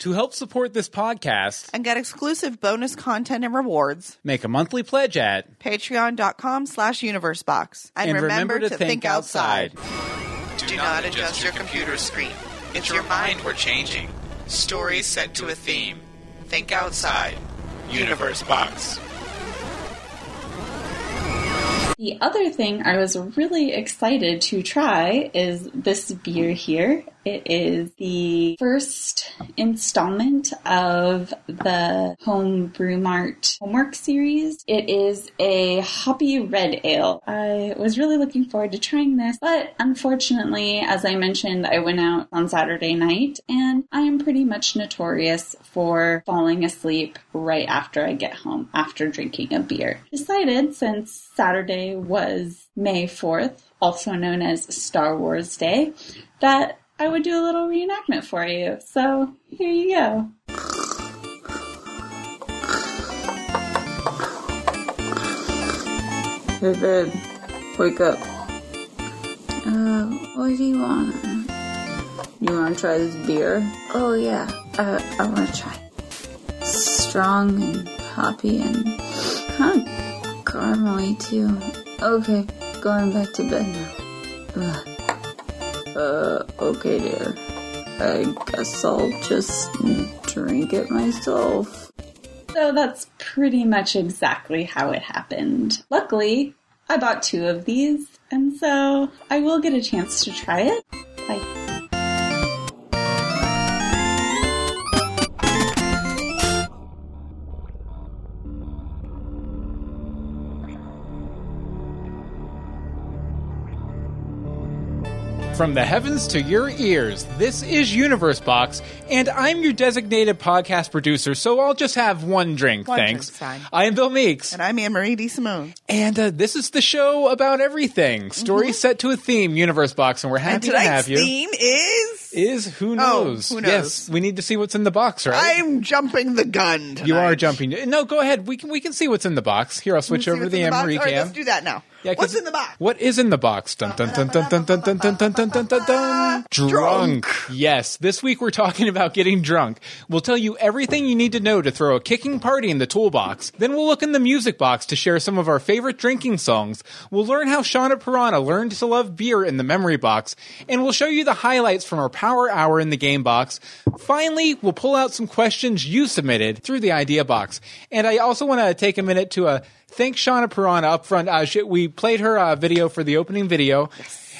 To help support this podcast, and get exclusive bonus content and rewards. make a monthly pledge at Patreon.com slash universebox. And, remember, to, think, outside. Do not adjust your computer screen. It's your mind we're changing. Stories set to a theme. Think outside. Universe Box. The other thing I was really excited to try is this beer here. It is the first installment of the Home Brew Mart homework series. It is a hoppy red ale. I was really looking forward to trying this, but unfortunately, as I mentioned, I went out on Saturday night and I am pretty much notorious for falling asleep right after I get home after drinking a beer. Decided since Saturday was May 4th, also known as Star Wars Day, that I would do a little reenactment for you. So here you go. Hey babe, wake up. Uh, what do you want? You want to try this beer? Oh yeah, uh, I want to try. Strong and hoppy and kind of caramely too. Okay, going back to bed now. Ugh. Uh, okay dear. I guess I'll just drink it myself. So that's pretty much exactly how it happened. Luckily, I bought two of these, and so I will get a chance to try it. From the heavens to your ears, this is Universe Box, and I'm your designated podcast producer, so I'll just have one drink, One thanks. drink's fine. I am Bill Meeks, And I'm Anne Marie D. Simone. and uh, this is the show about everything. Stories set to a theme, Universe Box, and we're Mm-hmm. And happy to tonight's have you. theme is Is who Oh, knows? who Yes, knows? we need to see what's in the box, right? I'm jumping the gun. Tonight. you are jumping. No, go ahead. We can we can see what's in the box. Here, I'll switch See over what's to the in Anne box? Marie All right, cam. let's do that now. Yeah, What's in the box? What is in the box? Dun dun dun dun dun dun dun dun dun dun dun dun dun. Drunk. Yes, this week we're talking about getting drunk. We'll tell you everything you need to know to throw a kicking party in the toolbox. Then we'll look in the music box to share some of our favorite drinking songs. We'll learn how Shauna Piranha learned to love beer in the memory box, and we'll show you the highlights from our power hour in the game box. Finally, we'll pull out some questions you submitted through the idea box. And I also want to take a minute to uh, thank Shauna Piranha up front. Uh, she, we played her uh, video for the opening video.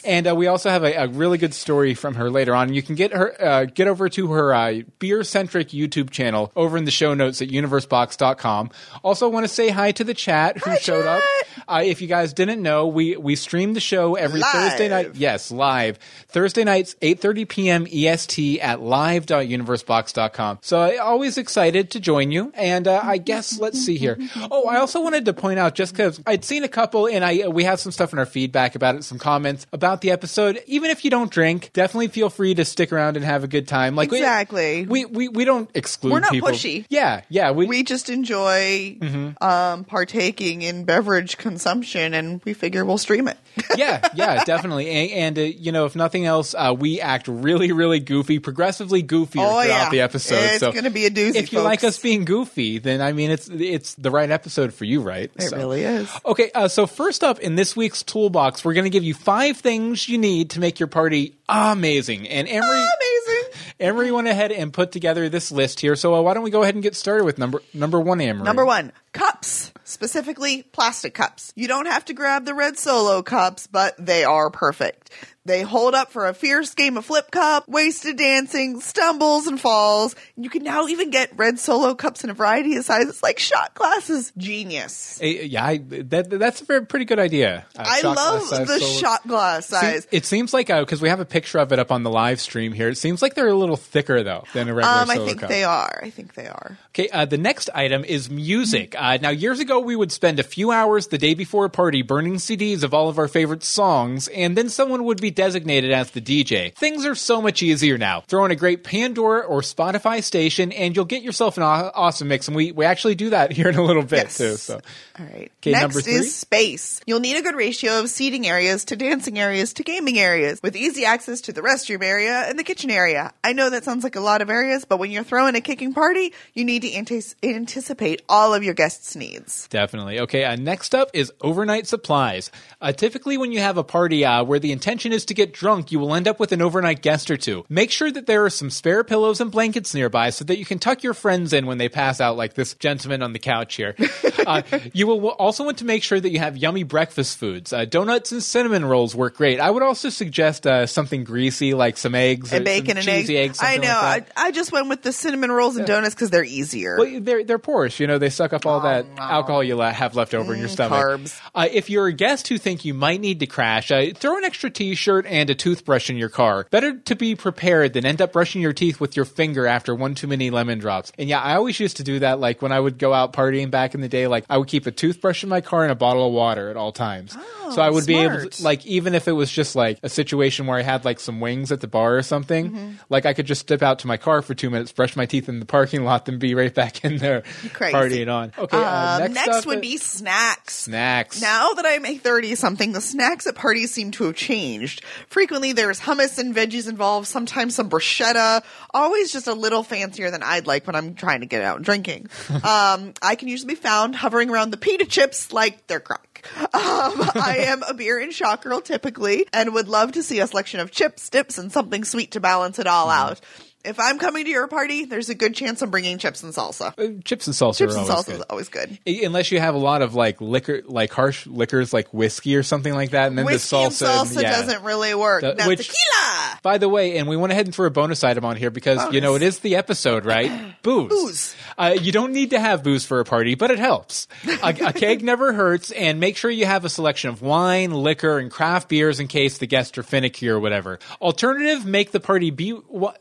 And uh, we also have a, a really good story from her later on. You can get her uh, get over to her uh, beer centric YouTube channel over in the show notes at universebox.com. Also, want to say hi to the chat who showed up. Uh, if you guys didn't know, we we stream the show every Live. Thursday night. Yes, live Thursday nights, eight thirty p.m. EST at live.universebox.com. So always excited to join you. And uh, I guess let's see here. Oh, I also wanted to point out just because I'd seen a couple, and I we have some stuff in our feedback about it, some comments about the episode. Even if you don't drink, definitely feel free to stick around and have a good time. Like Exactly. we we, we don't exclude. We're not people. pushy. Yeah, yeah. We, We just enjoy Mm-hmm. um, partaking in beverage consumption, and we figure we'll stream it. yeah, yeah, definitely. And, and uh, you know, if nothing else, uh, we act really, really goofy, progressively goofier Oh, throughout yeah. the episode. It's so gonna be a doozy, If you like us being goofy, then I mean, it's it's the right episode for you, right? It So- really is. Okay, uh, so first up in this week's toolbox, we're going to give you five things you need to make your party amazing. And Emery, Amazing. Emery went ahead and put together this list here. So uh, why don't we go ahead and get started with number number one, Emery? Number one, cups, specifically plastic cups. You don't have to grab the red solo cups, but they are perfect. They hold up for a fierce game of flip cup, wasted dancing, stumbles and falls. You can now even get red solo cups in a variety of sizes, like shot glasses. Genius. Uh, yeah, I, that that's a very, pretty good idea. Uh, I love the solo- shot glass size. It seems like because we have a picture of it up on the live stream here. It seems like they're a little thicker though than a regular Um, I solo think cup. they are. I think they are. Okay, uh, the next item is music. Uh, now, years ago, we would spend a few hours the day before a party burning CDs of all of our favorite songs, and then someone would be designated as the DJ. Things are so much easier now. Throw in a great Pandora or Spotify station, and you'll get yourself an awesome mix. And we, we actually do that here in a little bit Yes. too. So All right. Okay, Next is space. You'll need a good ratio of seating areas to dancing areas to gaming areas with easy access to the restroom area and the kitchen area. I know that sounds like a lot of areas, but when you're throwing a kicking party, you need to antis- anticipate all of your guests' needs. Definitely. Okay, uh, next up is overnight supplies. Uh, typically, when you have a party uh, where the intention is to get drunk, you will end up with an overnight guest or two. Make sure that there are some spare pillows and blankets nearby so that you can tuck your friends in when they pass out, like this gentleman on the couch here. uh, you will also want to make sure that you have yummy breakfast foods. Uh, donuts and cinnamon rolls work great. I would also suggest uh, something greasy, like some eggs, And bacon and cheesy eggs. eggs. I know. like. I, I just went with the cinnamon rolls and donuts because they're easier. Well, they're they're porous. You know, they suck up all that alcohol you have left over in your stomach. Mm, carbs. Uh, if you're a guest who think you might need to crash, uh, throw an extra T-shirt and a toothbrush in your car. Better to be prepared than end up brushing your teeth with your finger after one too many lemon drops. And yeah, I always used to do that. Like when I would go out partying back in the day, like I would keep a toothbrush in my car and a bottle of water at all times. so I would be able to, like, even if it was just like a situation where I had like some wings at the bar or something, Mm-hmm. like I could just step out to my car for two minutes, brush my teeth in the parking lot, then be right back in there Crazy. partying on. Okay, uh, Um, next, next would be snacks. snacks. Now that I'm a 30 something, the snacks at parties seem to have changed. Frequently there's hummus and veggies involved, sometimes some bruschetta, always just a little fancier than I'd like when I'm trying to get out and drinking. um, I can usually be found hovering around the pita chips like they're crack. Um, I am a beer and shot girl typically and would love to see a selection of chips, dips, and something sweet to balance it all Mm-hmm. out. If I'm coming to your party, there's a good chance I'm bringing chips and salsa. Uh, chips and salsa Chips and salsa good. is always good. Unless you have a lot of like liquor, like harsh liquors, like whiskey or something like that, and then Whiskey the and salsa, salsa yeah. doesn't really work. The- which- tequila. By the way, and we went ahead and threw a bonus item on here because you know it is the episode, right? Booze. Booze. Uh, you don't need to have booze for a party, but it helps. A, a keg never hurts, and make sure you have a selection of wine, liquor, and craft beers in case the guests are finicky or whatever. Alternative, make the party be. Uh,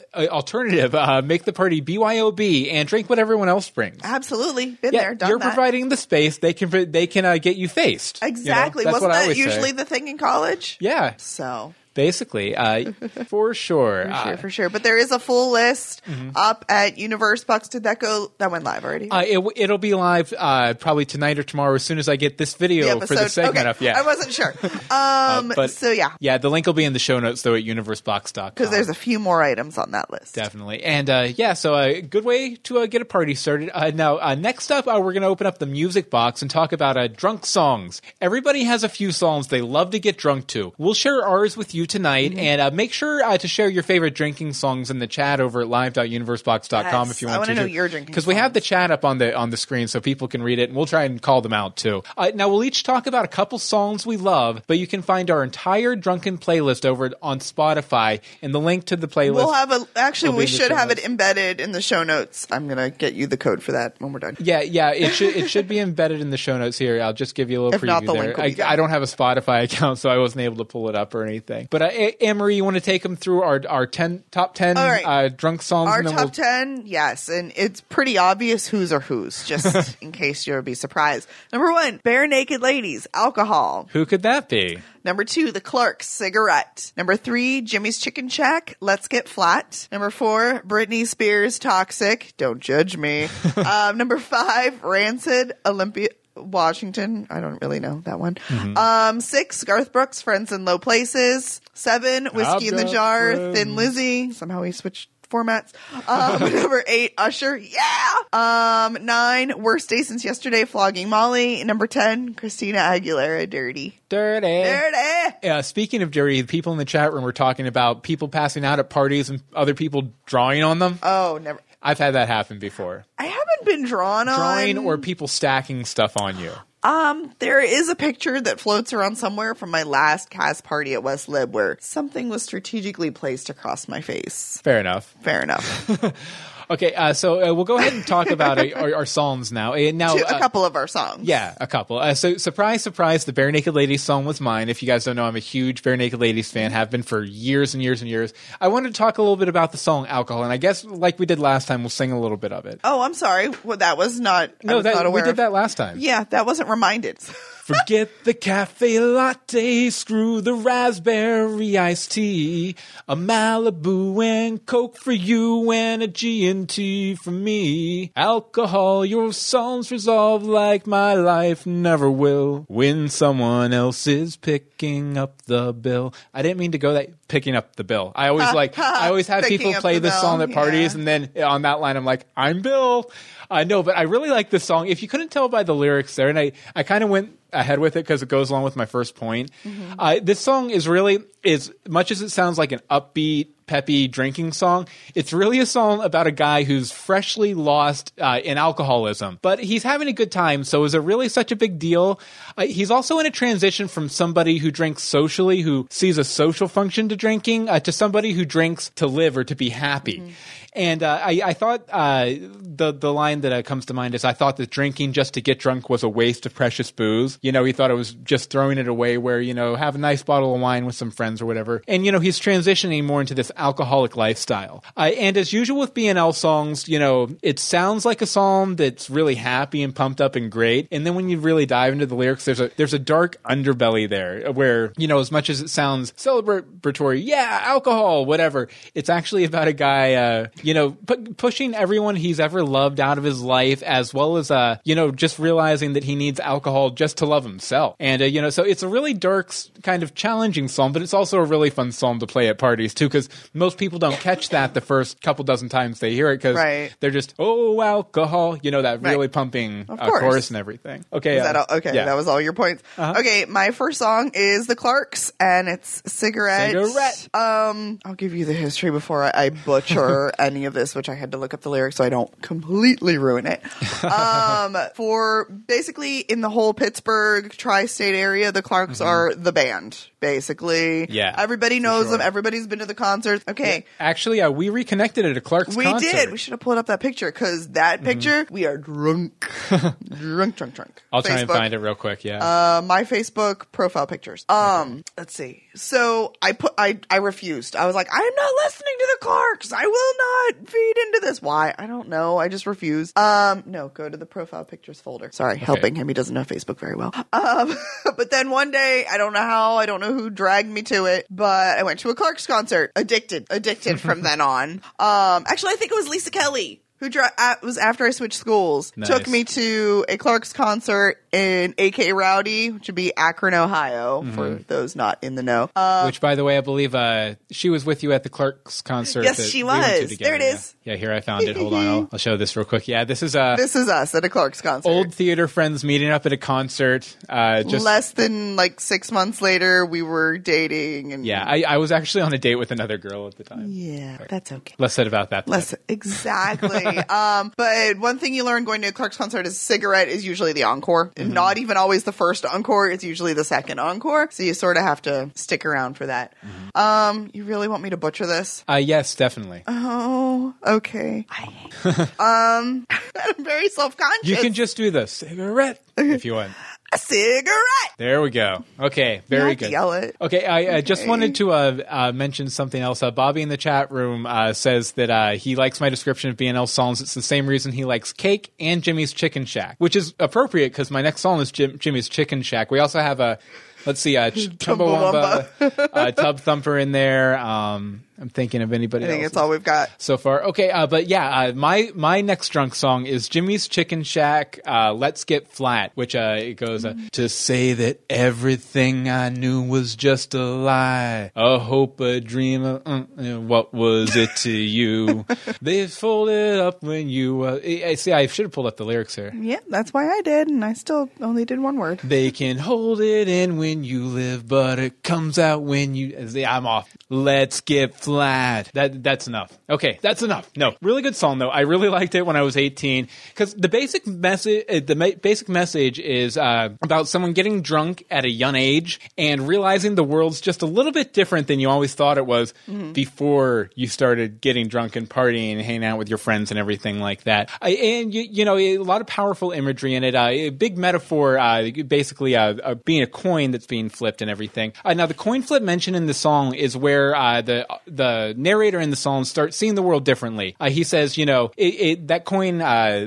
alternative, uh, make the party BYOB and drink what everyone else brings. Absolutely, been Yeah, there, done you're that. providing the space. They can they can uh, get you faced. You know? exactly. Wasn't that always say. usually the thing in college? Yeah, So basically, uh, for sure. for Uh, sure, for sure. But there is a full list up at Universe Box. Did that go? That went live already. Uh, it, it'll be live uh, probably tonight or tomorrow as soon as I get this video for the segment okay. up. Yeah, I wasn't sure. Um, Uh, but- so yeah, yeah. The link will be in the show notes though at universebox.com. because there's a few more items on that list. Definitely. And uh, yeah, so a good way to uh, get a party started. Uh, now, uh, next up, uh, we're going to open up the music box and talk about uh, drunk songs. Everybody has a few songs they love to get drunk to. We'll share ours with you tonight, Mm-hmm. and uh, make sure uh, to share your favorite drinking songs in the chat over at live.universebox.com Yes, if you I want wanna to. know your drinking Because we have the chat up on the on the screen so people can read it, and we'll try and call them out too. Uh, now, we'll each talk about a couple songs we love, but you can find our entire drunken playlist over on Spotify, and the link to the playlist. We'll have a. Actually, we should have it embedded in the show notes. I'm gonna get you the code for that when we're done. Yeah, yeah, it should it should be embedded in the show notes here. I'll just give you a little If preview the there. I. I don't have a Spotify account, so I wasn't able to pull it up or anything. But uh, A- Anne Marie, you want to take them through our our ten top ten right. uh, drunk songs? Our top we'll, 10, yes, and it's pretty obvious who's or who's, just in case you'll be surprised. Number one, Barenaked Ladies, Alcohol. Who could that be? Number two, The Clarks, Cigarette. Number three, Jimmy's Chicken Shack, Let's Get Flat. Number four, Britney Spears, Toxic, Don't Judge Me. um, number five, Rancid, Olympia. Washington. I don't really know that one. Mm-hmm. Um, six, Garth Brooks, Friends in Low Places. Seven, Whiskey in the Jar, friends. Thin Lizzy. Somehow we switched formats. Um, number eight, Usher. Yeah. Um, nine, Worst Day Since Yesterday, Flogging Molly. Number 10, Christina Aguilera, Dirty. Dirty. Dirty. Uh, speaking of dirty, the people in the chat room were talking about people passing out at parties and other people drawing on them. Oh, never. I've had that happen before. I haven't been drawn on. Drawing or people stacking stuff on you. Um, there is a picture that floats around somewhere from my last cast party at West Lib where something was strategically placed across my face. Fair enough. Fair enough. Okay, uh, so uh, we'll go ahead and talk about our, our, our songs now. Uh, now, uh, a couple of our songs. Yeah, a couple. Uh, so, surprise, surprise, the Barenaked Ladies song was mine. If you guys don't know, I'm a huge Barenaked Ladies fan, have been for years and years and years. I wanted to talk a little bit about the song Alcohol, and I guess, like we did last time, we'll sing a little bit of it. Oh, I'm sorry. Well, that was not. I no, was not that, we did of- that last time. Yeah, that wasn't reminded. Forget the cafe latte, screw the raspberry iced tea, a Malibu and Coke for you and a G&T for me. Alcohol, your songs resolve like my life never will when someone else is picking up the bill. I didn't mean to go that picking up the bill. I always like I always have people play this song at parties yeah. and then on that line I'm like, I'm Bill. I know, but I really like this song. If you couldn't tell by the lyrics there, and I, I kind of went ahead with it because it goes along with my first point. Mm-hmm. Uh, this song is really, as much as it sounds like an upbeat, peppy drinking song, it's really a song about a guy who's freshly lost uh, in alcoholism, but he's having a good time. So is it really such a big deal? Uh, he's also in a transition from somebody who drinks socially, who sees a social function to drinking, uh, to somebody who drinks to live or to be happy. And uh, I, I thought uh, the the line that uh, comes to mind is I thought that drinking just to get drunk was a waste of precious booze. You know, he thought it was just throwing it away. Where you know, have a nice bottle of wine with some friends or whatever. And you know, he's transitioning more into this alcoholic lifestyle. Uh, and as usual with BNL songs, you know, it sounds like a song that's really happy and pumped up and great. And then when you really dive into the lyrics, there's a there's a dark underbelly there where you know, as much as it sounds celebratory, yeah, alcohol, whatever, it's actually about a guy. You know, pu- pushing everyone he's ever loved out of his life, as well as, uh, you know, just realizing that he needs alcohol just to love himself. And, uh, you know, so it's a really dark, kind of challenging song, but it's also a really fun song to play at parties, too, because most people don't catch that the first couple dozen times they hear it, because Right. they're just, oh, alcohol, you know, that Right. really pumping uh, chorus and everything. Okay. Is that uh, all? Okay, yeah. that was all your points. Okay, my first song is The Clarks, and it's Cigarette. Cigarette. Um, I'll give you the history before I, I butcher any of this, which I had to look up the lyrics so I don't completely ruin it. Um, for basically in the whole Pittsburgh tri-state area, the Clarks are the band. Basically, Mm-hmm. Yeah, everybody knows sure. them. Everybody's been to the concerts. Okay. Actually, uh, we reconnected at a Clark's We concert. did. We should have pulled up that picture because that picture, we are drunk, drunk, drunk, drunk. I'll try and find it real quick. Yeah. Uh, my Facebook profile pictures. Um, let's see. So I put, I, I refused. I was like, I'm not listening to the Clarks. I will not feed into this. Why? I don't know. I just refused. Um, no, go to the profile pictures folder. Sorry, helping him. He doesn't know Facebook very well. Um, but then one day, I don't know how, I don't know who dragged me to it, but I went to a Clarks concert. Addicted, addicted from then on. Um, actually, I think it was Lisa Kelly. Who dra- uh, was after I switched schools? Nice. Took me to a Clark's concert in AK Rowdy, which would be Akron, Ohio, for those not in the know. Uh, Which, by the way, I believe uh, she was with you at the Clark's concert. Yes, she we was. together, There it yeah. Yeah, here I found it. Hold on, I'll, I'll show this real quick. Yeah, this is uh, this is us at a Clark's concert. old theater friends meeting up at a concert. Uh, just Less than like six months later, we were dating, and yeah, I, I was actually on a date with another girl at the time. yeah, that's okay. Less said about that. Less exactly. um, but one thing you learn going to a Clark's concert is cigarette is usually the encore. Mm-hmm. Not even always the first encore. It's usually the second encore. So you sort of have to stick around for that. Mm-hmm. Um, you really want me to butcher this? Uh, yes, definitely. Oh, okay. um, I'm very self conscious. You can just do this cigarette if you want. A cigarette. There we go. Okay, very to good. yell it. Okay, I, I just wanted to uh, uh, mention something else. Uh, Bobby in the chat room uh, says that uh, he likes my description of BNL songs. It's the same reason he likes Cake and Jimmy's Chicken Shack, which is appropriate because my next song is Jim, Jimmy's Chicken Shack. We also have a, let's see, uh, Ch- Chumbawamba, uh, Tub Thumper in there. Um, I'm thinking of anybody I think it's all we've got. so far. Okay, uh, but yeah, uh, my my next drunk song is Jimmy's Chicken Shack. Uh, Let's get flat, which uh, it goes uh, to say that everything I knew was just a lie, a hope, a dream. Uh, what was it to you? they folded up when you. Uh, I see. I should have pulled up the lyrics here. Yeah, that's why I did, and I still only did one word. They can hold it in when you live, but it comes out when you. I'm off. Let's get flat. Flat. That that's enough. Okay, that's enough. No, really good song though. I really liked it when I was 18 because the basic message, uh, the ma- basic message is uh, about someone getting drunk at a young age and realizing the world's just a little bit different than you always thought it was before you started getting drunk and partying and hanging out with your friends and everything like that. I, and you, you know, a lot of powerful imagery in it. Uh, a big metaphor, uh, basically uh, uh, being a coin that's being flipped and everything. Uh, now, the coin flip mentioned in the song is where uh, the the narrator in the song starts seeing the world differently. Uh, he says, you know, it, it, that coin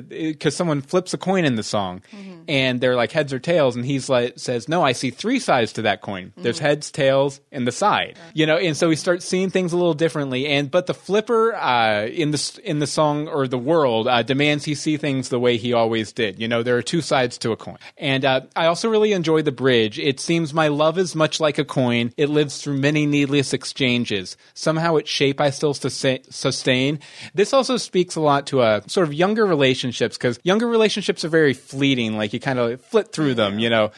because someone flips a coin in the song, and they're like heads or tails, and he's like says, no, I see three sides to that coin. There's heads, tails, and the side. You know, and so he starts seeing things a little differently. And but the flipper uh, in the in the song or the world uh, demands he see things the way he always did. You know, there are two sides to a coin. And uh, I also really enjoy the bridge. It seems my love is much like a coin. It lives through many needless exchanges. Somehow its shape I still sustain. This also speaks a lot to a sort of younger relationships because younger relationships are very fleeting. Like you kind of flit through them. You know.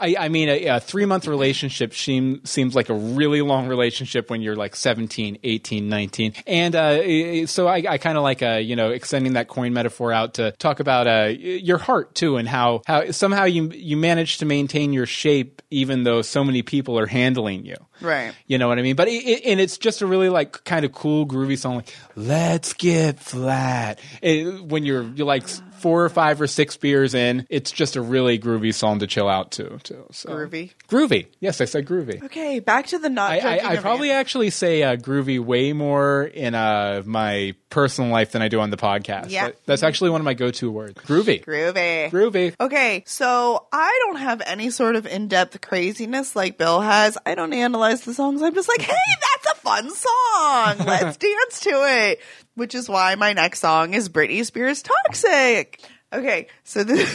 I, I mean, a, a three month relationship seem, seems like a really long relationship when you're like 17, 18, 19. And uh, so I, I kind of like, uh, you know, extending that coin metaphor out to talk about uh, your heart too and how, how somehow you, you manage to maintain your shape even though so many people are handling you. Right. You know what I mean? But it, it, and it's just a really like kind of cool, groovy song. Like, let's get flat. It, when you're you're like four or five or six beers in, it's just a really groovy song to chill out to. Too. So. Groovy. Groovy. Yes, I said groovy. Okay, back to the not. I, I, I probably actually say uh, groovy way more in uh, my personal life than I do on the podcast. Yeah. But that's actually one of my go-to words. Groovy. groovy. Groovy. Okay, so I don't have any sort of in-depth craziness like Bill has. I don't analyze the songs. I'm just like, hey, that's a fun song. Let's dance to it. Which is why my next song is Britney Spears' Toxic. Okay, so this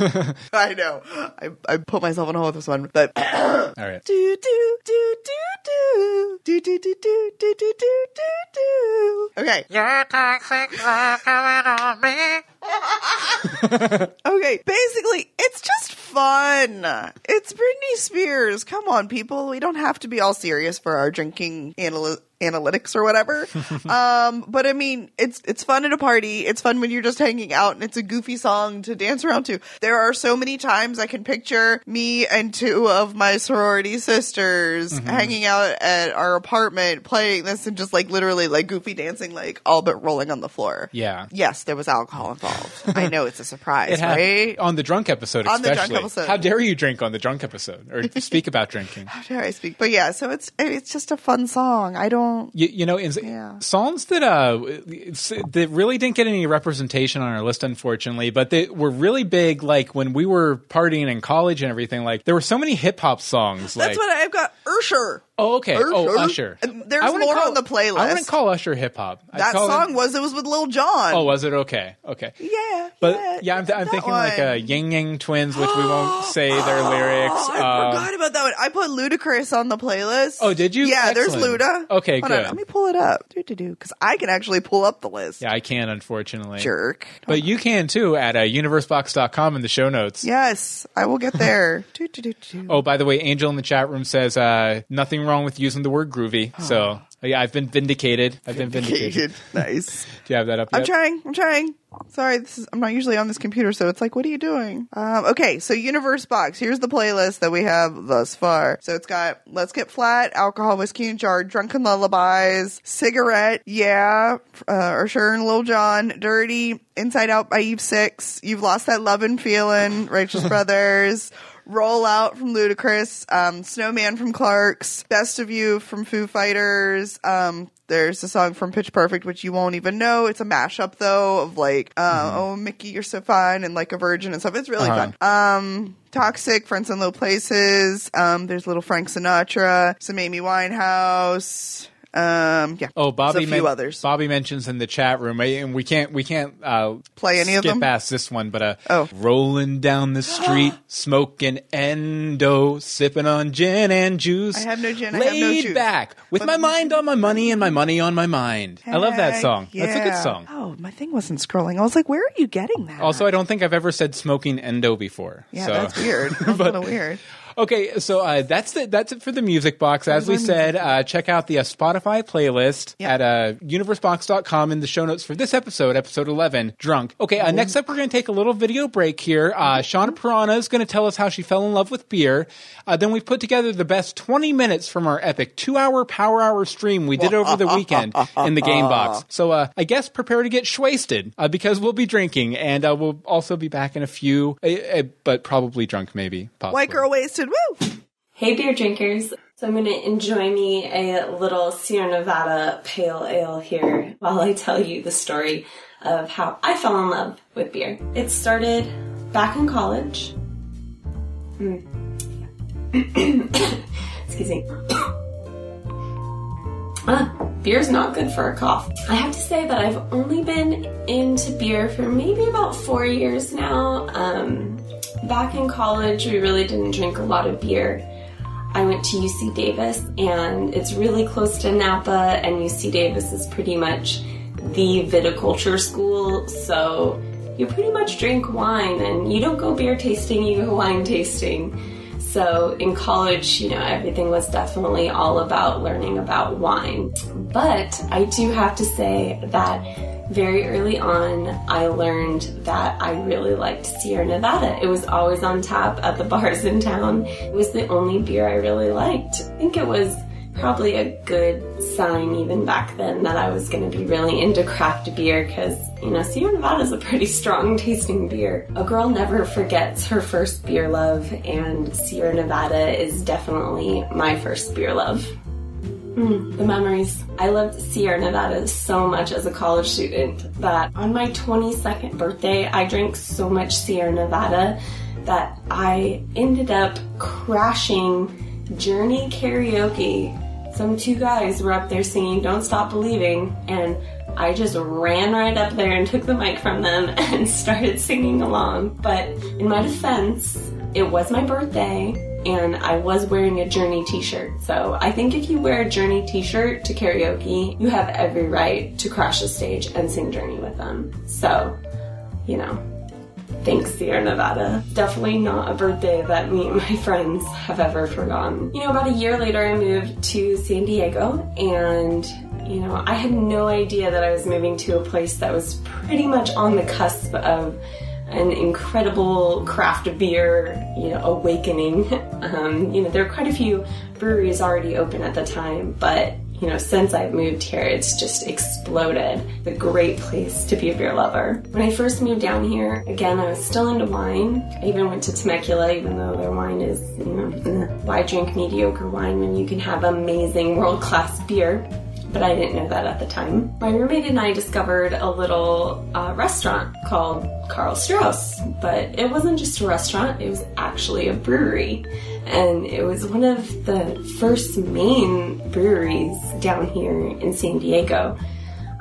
I know. I, I put myself on hold with this one, but All right. do do do do do do do do do do do do do do. Okay. Your toxic love coming on me. Okay, basically, it's just fun. It's Britney Spears. Come on, people. We don't have to be all serious for our drinking anal- analytics or whatever. um, but I mean, it's it's fun at a party. It's fun when you're just hanging out, and it's a goofy song to dance around to. There are so many times I can picture me and two of my sorority sisters hanging out at our apartment playing this and just like literally like goofy dancing, like all but rolling on the floor. Yeah. Yes, there was alcohol involved. I know it's a surprise, It right? on the drunk episode, On the drunk especially. episode. How dare you drink on the drunk episode or speak about drinking? How dare I speak? But yeah, so it's it's just a fun song. I don't. You, you know, in, Yeah. songs that uh that really didn't get any representation on our list, unfortunately, but they were really big. Like when we were partying in college and everything, like there were so many hip hop songs. That's like, what I've got. Usher. oh, okay. Oh, Usher. Usher. And there's more call- on the playlist. I wouldn't call Usher hip hop. That call it- song was it was with Lil Jon. Oh, was it okay? Okay. yeah. But yeah, yeah, I'm, th- I'm thinking like one. uh, Ying Yang Twins, which we won't say their lyrics. Oh, I Um, forgot about that one. I put Ludacris on the playlist. Oh, did you? Yeah, there's Luda. Okay, Hold on, good. let me pull it up. Do do do, because I can actually pull up the list. Yeah, I can, unfortunately. Jerk. But you can too at uh, universebox.com in the show notes. Yes, I will get there. do, do, do, do. Oh, by the way, Angel in the chat room says uh, nothing wrong with using the word groovy. So yeah, I've been vindicated. I've been vindicated. nice. Do you have that up? There? I'm trying. I'm trying. Sorry, this is, I'm not usually on this computer, so it's like, what are you doing? Um, okay, so Universe Box. Here's the playlist that we have thus far. So it's got Let's Get Flat, Alcohol, Whiskey and Jar, Drunken Lullabies, Cigarette, Yeah, uh, Usher and Lil Jon, Dirty, Inside Out by Eve Six, You've Lost That Lovin' Feeling, Righteous Brothers. Roll Out from Ludacris, um, Snowman from Clark's, Best of You from Foo Fighters, um, there's a song from Pitch Perfect, which you won't even know. It's a mashup though of like, uh, oh Mickey, you're so fine, and like a virgin and stuff. It's really Uh-huh. fun. Um, Toxic, Friends in Low Places. Um, there's little Frank Sinatra, some Amy Winehouse. Um, yeah. Oh, Bobby. There's a few men- others. Bobby mentions in the chat room, and we can't we can't uh, Play any of skip them? past this one, but uh, Oh. rolling down the street, smoking endo, sipping on gin and juice. I have no gin, I Laid have no juice. back with But- my mind on my money and my money on my mind. I love that Heck song. That's a good song. Oh, my thing wasn't scrolling. I was like, where are you getting that? Also, I don't think I've ever said smoking endo before. yeah, so. that's weird. That's But- kind of weird. Okay, so uh, that's the, that's it for the music box. As we said, uh, check out the uh, Spotify playlist Yeah. at uh, universebox.com in the show notes for this episode, episode 11, Drunk. Okay, uh, next up, we're going to take a little video break here. Uh, Shauna Piranha is going to tell us how she fell in love with beer. Uh, then we've put together the best 20 minutes from our epic two hour power hour stream we did over the weekend in the game box. So uh, I guess prepare to get schwasted uh, because we'll be drinking and uh, we'll also be back in a few, uh, uh, but probably drunk maybe. Possibly. White girl wasted. Woo! Hey, beer drinkers. So I'm going to enjoy me a little Sierra Nevada pale ale here while I tell you the story of how I fell in love with beer. It started back in college. Mm. Excuse me. Ah, beer's not good for a cough. I have to say that I've only been into beer for maybe about four years now. Um, back in college, we really didn't drink a lot of beer. I went to UC Davis, and it's really close to Napa, and UC Davis is pretty much the viticulture school, so you pretty much drink wine, and you don't go beer tasting, you go wine tasting. So in college, you know, everything was definitely all about learning about wine. But I do have to say that very early on, I learned that I really liked Sierra Nevada. It was always on tap at the bars in town. It was the only beer I really liked. I think it was probably a good sign even back then that I was going to be really into craft beer because, you know, Sierra Nevada is a pretty strong tasting beer. A girl never forgets her first beer love, and Sierra Nevada is definitely my first beer love. Mm, the memories. I loved Sierra Nevada so much as a college student that on my 22nd birthday, I drank so much Sierra Nevada that I ended up crashing Journey karaoke. Some two guys were up there singing Don't Stop Believing, and I just ran right up there and took the mic from them and started singing along. But in my defense, it was my birthday and I was wearing a Journey t shirt. So I think if you wear a Journey t shirt to karaoke, you have every right to crash the stage and sing Journey with them. So, you know, thanks, Sierra Nevada. Definitely not a birthday that me and my friends have ever forgotten. You know, about a year later, I moved to San Diego and you know, I had no idea that I was moving to a place that was pretty much on the cusp of an incredible craft beer, you know, awakening. Um, you know, there are quite a few breweries already open at the time, but you know, since I've moved here, it's just exploded. It's a great place to be a beer lover. When I first moved down here, again, I was still into wine. I even went to Temecula, even though their wine is, you know, why drink mediocre wine when you can have amazing world class beer? But I didn't know that at the time. My roommate and I discovered a little uh, restaurant called Karl Strauss, but it wasn't just a restaurant, it was actually a brewery. And it was one of the first main breweries down here in San Diego.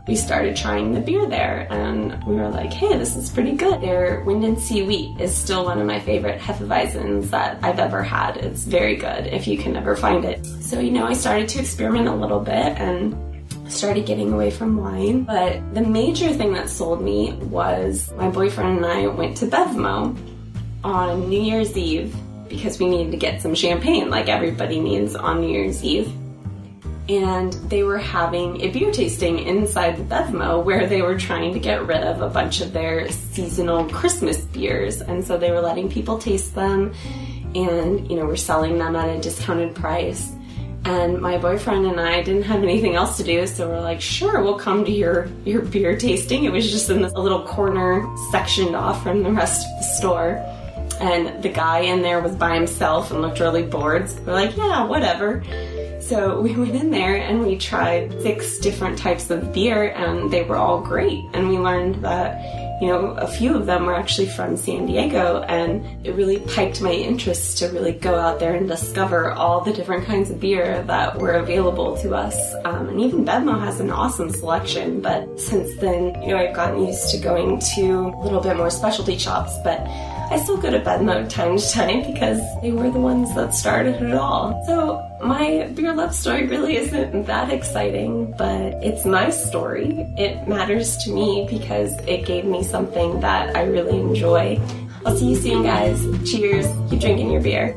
We started trying the beer there and we were like, hey, this is pretty good. Their Windansea Wheat is still one of my favorite Hefeweizens that I've ever had. It's very good if you can ever find it. So, you know, I started to experiment a little bit and started getting away from wine. But the major thing that sold me was my boyfriend and I went to Bevmo on New Year's Eve because we needed to get some champagne like everybody needs on New Year's Eve. And they were having a beer tasting inside the Bevmo where they were trying to get rid of a bunch of their seasonal Christmas beers. And so they were letting people taste them and, you know, we're selling them at a discounted price. And my boyfriend and I didn't have anything else to do, so we're like, sure, we'll come to your, your beer tasting. It was just in this little corner sectioned off from the rest of the store. And the guy in there was by himself and looked really bored. So we're like, yeah, whatever. So we went in there and we tried six different types of beer and they were all great. And we learned that, you know, a few of them were actually from San Diego and it really piqued my interest to really go out there and discover all the different kinds of beer that were available to us. Um, and even Bevmo has an awesome selection, but since then, you know, I've gotten used to going to a little bit more specialty shops, but I still go to Bevmo time to time because they were the ones that started it all. So my beer love story really isn't that exciting, but it's my story. It matters to me because it gave me something that I really enjoy. I'll see you soon, guys. Cheers. Keep drinking your beer.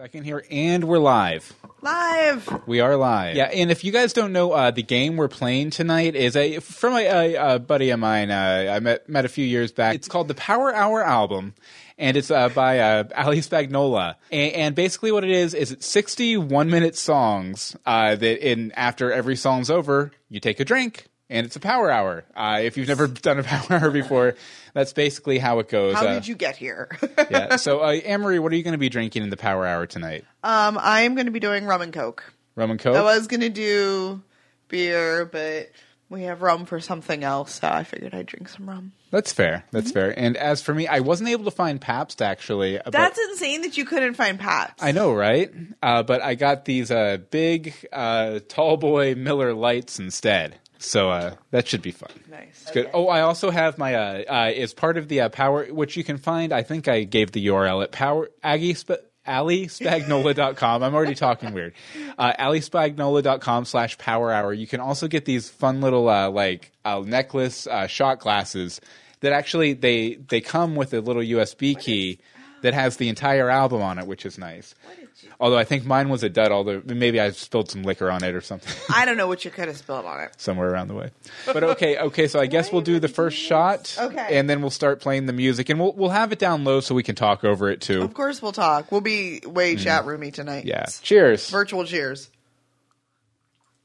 Second here, and we're live. Live. We are live. Yeah, and if you guys don't know, uh, the game we're playing tonight is a from a, a, a buddy of mine. Uh, I met met a few years back. It's called the Power Hour album, and it's uh, by uh, Ali Spagnola. And, and basically, what it is is it's sixty one minute songs. Uh, that in after every song's over, you take a drink. And it's a power hour. Uh, if you've never done a power hour before, that's basically how it goes. How Uh, did you get here? yeah. So, uh, Anne-Marie, what are you going to be drinking in the power hour tonight? um, I am going to be doing rum and coke. Rum and Coke? I was going to do beer, but we have rum for something else, so I figured I'd drink some rum. That's fair. That's fair. And as for me, I wasn't able to find Pabst actually. That's insane that you couldn't find Pabst. I know, right? Uh, but I got these uh, big, uh, tall boy Miller Lights instead. So uh, that should be fun. Nice. Good. Oh, I also have my uh, uh, as part of the uh, power, which you can find. I think I gave the URL at power Aggie. Sp- AliSpagnola.com. I'm already talking weird. Uh, AliSpagnola.com slash power hour. You can also get these fun little, uh, like, uh, necklace, uh, shot glasses that actually, they, they come with a little USB key that has the entire album on it, which is nice. Although I think mine was a dud, although maybe I spilled some liquor on it or something I don't know what you could have spilled on it. somewhere around the way. But okay, okay, so I guess we'll do the first shot. Okay. And then we'll start playing the music and we'll we'll have it down low so we can talk over it too. Of course, we'll talk. We'll be way chat roomy tonight. Mm. Yeah. Cheers. Virtual cheers.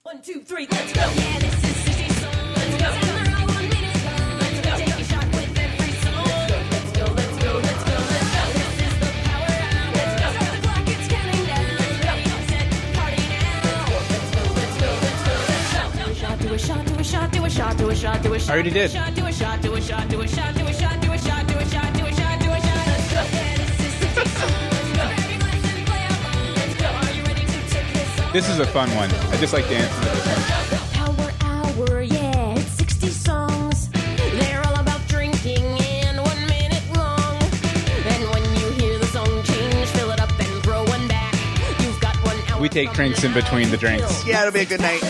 One, two, three, let's go. Yeah, shot, do a shot, do a shot, do a shot. already did. Do a shot, do a shot, do a shot, do a shot, do a shot, do a shot, do a shot, do a shot. Let's go. This is 60 song. Let's go. Grab your glass and play along. Let's go. Are you ready to take this on? This is a fun one. I just like dancing to this one. Power Hour, yeah, it's 60 songs. They're all about drinking and one minute long. And when you hear the song change, fill it up and throw one back. You've got one hour. We take drinks in between the drinks. Yeah, it'll be a good night.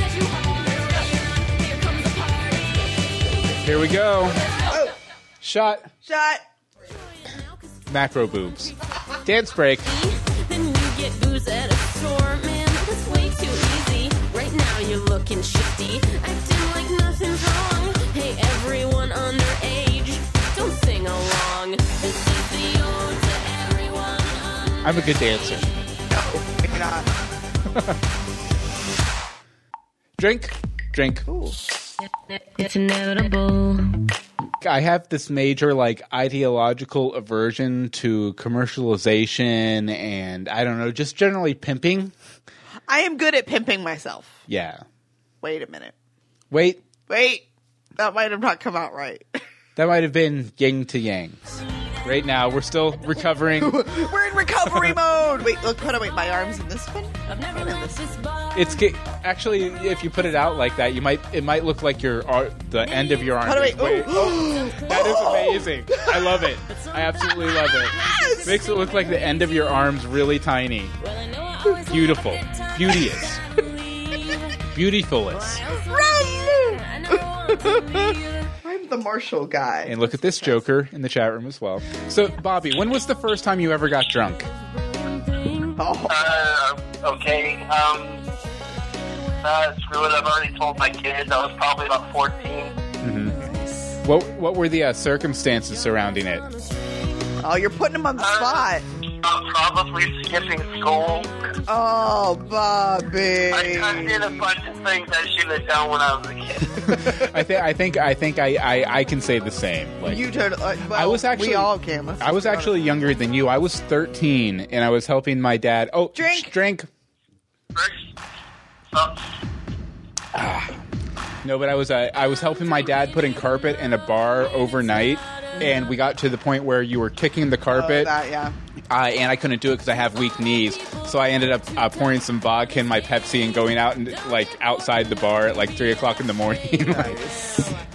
At you hard. Here comes the party. Here we go. Oh, Shot. shot. Macro boobs. Dance break. Then you get booze at a store, man. That's way too easy. Right now you're looking shifty, I'm a good dancer. Pick it up. Drink. Drink. It's inevitable. I have this major like ideological aversion to commercialization and I don't know, just generally pimping. I am good at pimping myself. Yeah. Wait a minute. Wait, Wait. That might have not come out right. that might have been yin to yang. Right now, we're still recovering. We're in recovery mode. Wait, look, put away my arms in this one. I've never And in this. this. It's ge- actually, if you put it out like that, you might it might look like your ar- the end of your arm. Put away. is way- Ooh. that is amazing. I love it. I absolutely love it. Yes! Makes it look like the end of your arm's really tiny. Well, I know I always Beautiful. have a good time. Beauteous. I believe. Beautifulest. I never want to leave. I'm the Marshall guy. And look at this Joker in the chat room as well. So, Bobby, when was the first time you ever got drunk? Oh, Uh, okay. Um, uh, screw it. I've already told my kids. I was probably about 14. What What were the uh, circumstances surrounding it? oh, you're putting him on the spot. I'm probably skipping school. Oh, Bobby. I kind did a bunch of things I shouldn't have done when I was a kid. I think I think I think I, I, I can say the same. Like You totally. Uh, well, I was actually We all can. Let's I was be honest. actually younger than you. I was 13 and I was helping my dad. Oh, Drink. sh- drink. First, so, No, but I was uh, I was helping my dad put in carpet in a bar overnight, and we got to the point where you were kicking the Oh, carpet, that, yeah. uh, and I couldn't do it because I have weak knees. So I ended up uh, pouring some vodka in my Pepsi and going out and like outside the bar at like three o'clock in the morning. like,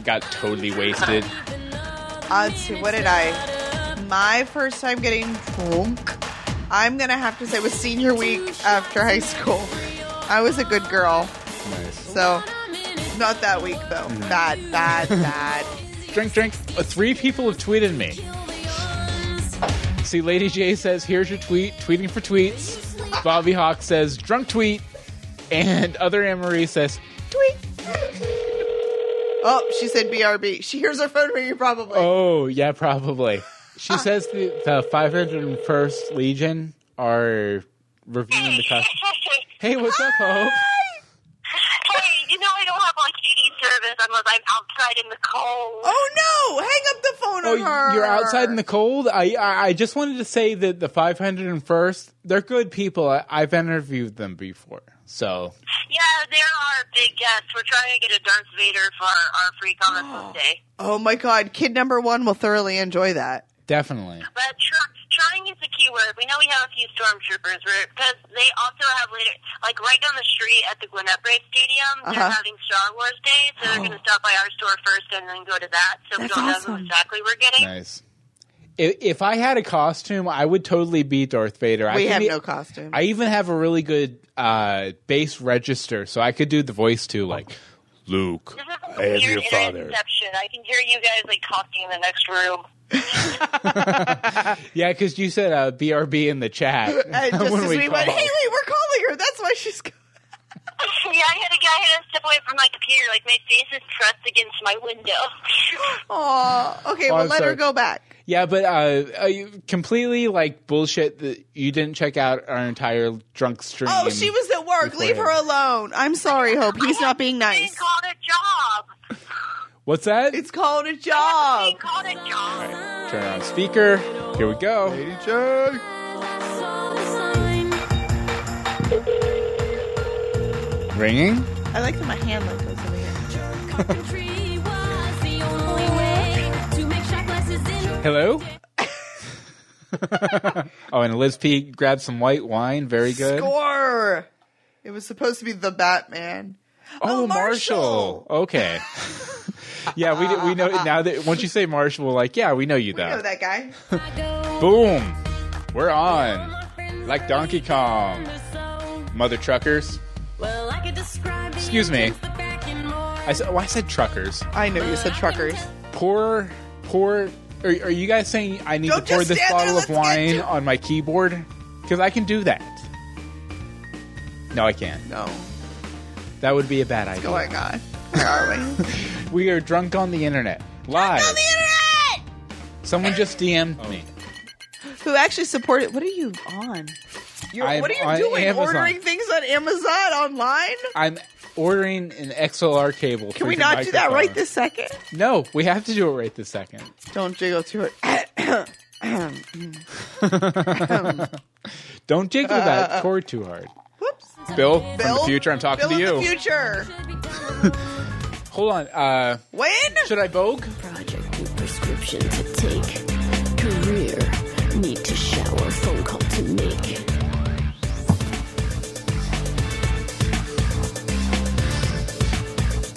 got totally wasted. Uh, let's see. What did I? My first time getting drunk. I'm gonna have to say was senior week after high school. I was a good girl, Nice. so Not that week though. Mm-hmm. Bad, bad, bad. Drink, drink. Uh, three people have tweeted me. See, Lady J says, "Here's your tweet." Tweeting for tweets. Bobby Hawk says, "Drunk tweet," and other Anne Marie says, "Tweet." Oh, she said BRB. She hears her phone ringing probably. Oh, yeah, probably. She says the, the 501st Legion are reviewing the costume. Hey, what's up, Hope? Hey, you know I don't have like any service unless I'm outside in the cold. Oh no! Hang up the phone Oh, on her. you're outside in the cold. I, I I just wanted to say that the 501st, they're good people. I, I've interviewed them before, so Yeah, they're our big guests. We're trying to get a Darth Vader for our, our free comic book day. Oh my god, kid number one will thoroughly enjoy that. definitely. But tr- trying is the key word. We know we have a few stormtroopers because they also have later, like right down the street at the Gwinnett Brave Stadium, they're Uh-huh. having Star Wars Day, so they're going to stop by our store first and then go to that. So we don't know awesome. who exactly we're getting. Nice. If, if I had a costume, I would totally be Darth Vader. I We can have e- no costume. I even have a really good uh, bass register, so I could do the voice too, like Luke. This is I am your father. I can hear you guys like talking in the next room. Yeah, because you said uh, BRB in the chat And just when as we we went, called. hey, wait, we're calling her. That's why she's. yeah, I had a guy had to step away from my computer. Like my face is pressed against my window. Aw. Okay, Oh, well, I'm let her go back. Yeah, but uh, uh, you- completely like bullshit that you didn't check out our entire drunk stream. Oh, she was at work. Leave her alone. I'm sorry, Hope. He's not being Being nice. called a job. What's that? It's called a Being job. called a job. Turn on speaker. Here we go. Ringing. I like that my hand like goes in the air. Hello. oh, and Liz P grabbed some white wine. Very good. Score. It was supposed to be the Batman. Oh, Oh, Marshall. Marshall. Okay. yeah, we we know now that once you say Marshall, we're like, yeah, we know you We know that. guy. Boom. We're on. Like Donkey Kong. Mother truckers. Excuse me. I said, well, I said truckers. I know you said truckers. Pour, pour. Are, are you guys saying I need Don't to pour just this stand there, bottle of get wine on my keyboard? Because I can do that. No, I can't. No. That would be a bad idea. Going on. Where are we? We are drunk on the internet. Live. on the internet! Someone just DM'd oh. me. Who actually supported? What are you on? You're, what are you on doing? Amazon. Ordering things on Amazon online? I'm ordering an XLR cable. Can we the not do that right this second? No, we have to do it right this second. Don't jiggle to it. Don't jiggle that cord too hard. Whoops. Bill, from the future, I'm talking Bill to in you. the future. Hold on. Uh, When? should I Vogue? Project new prescription to take. Career need to shower. Phone call to make.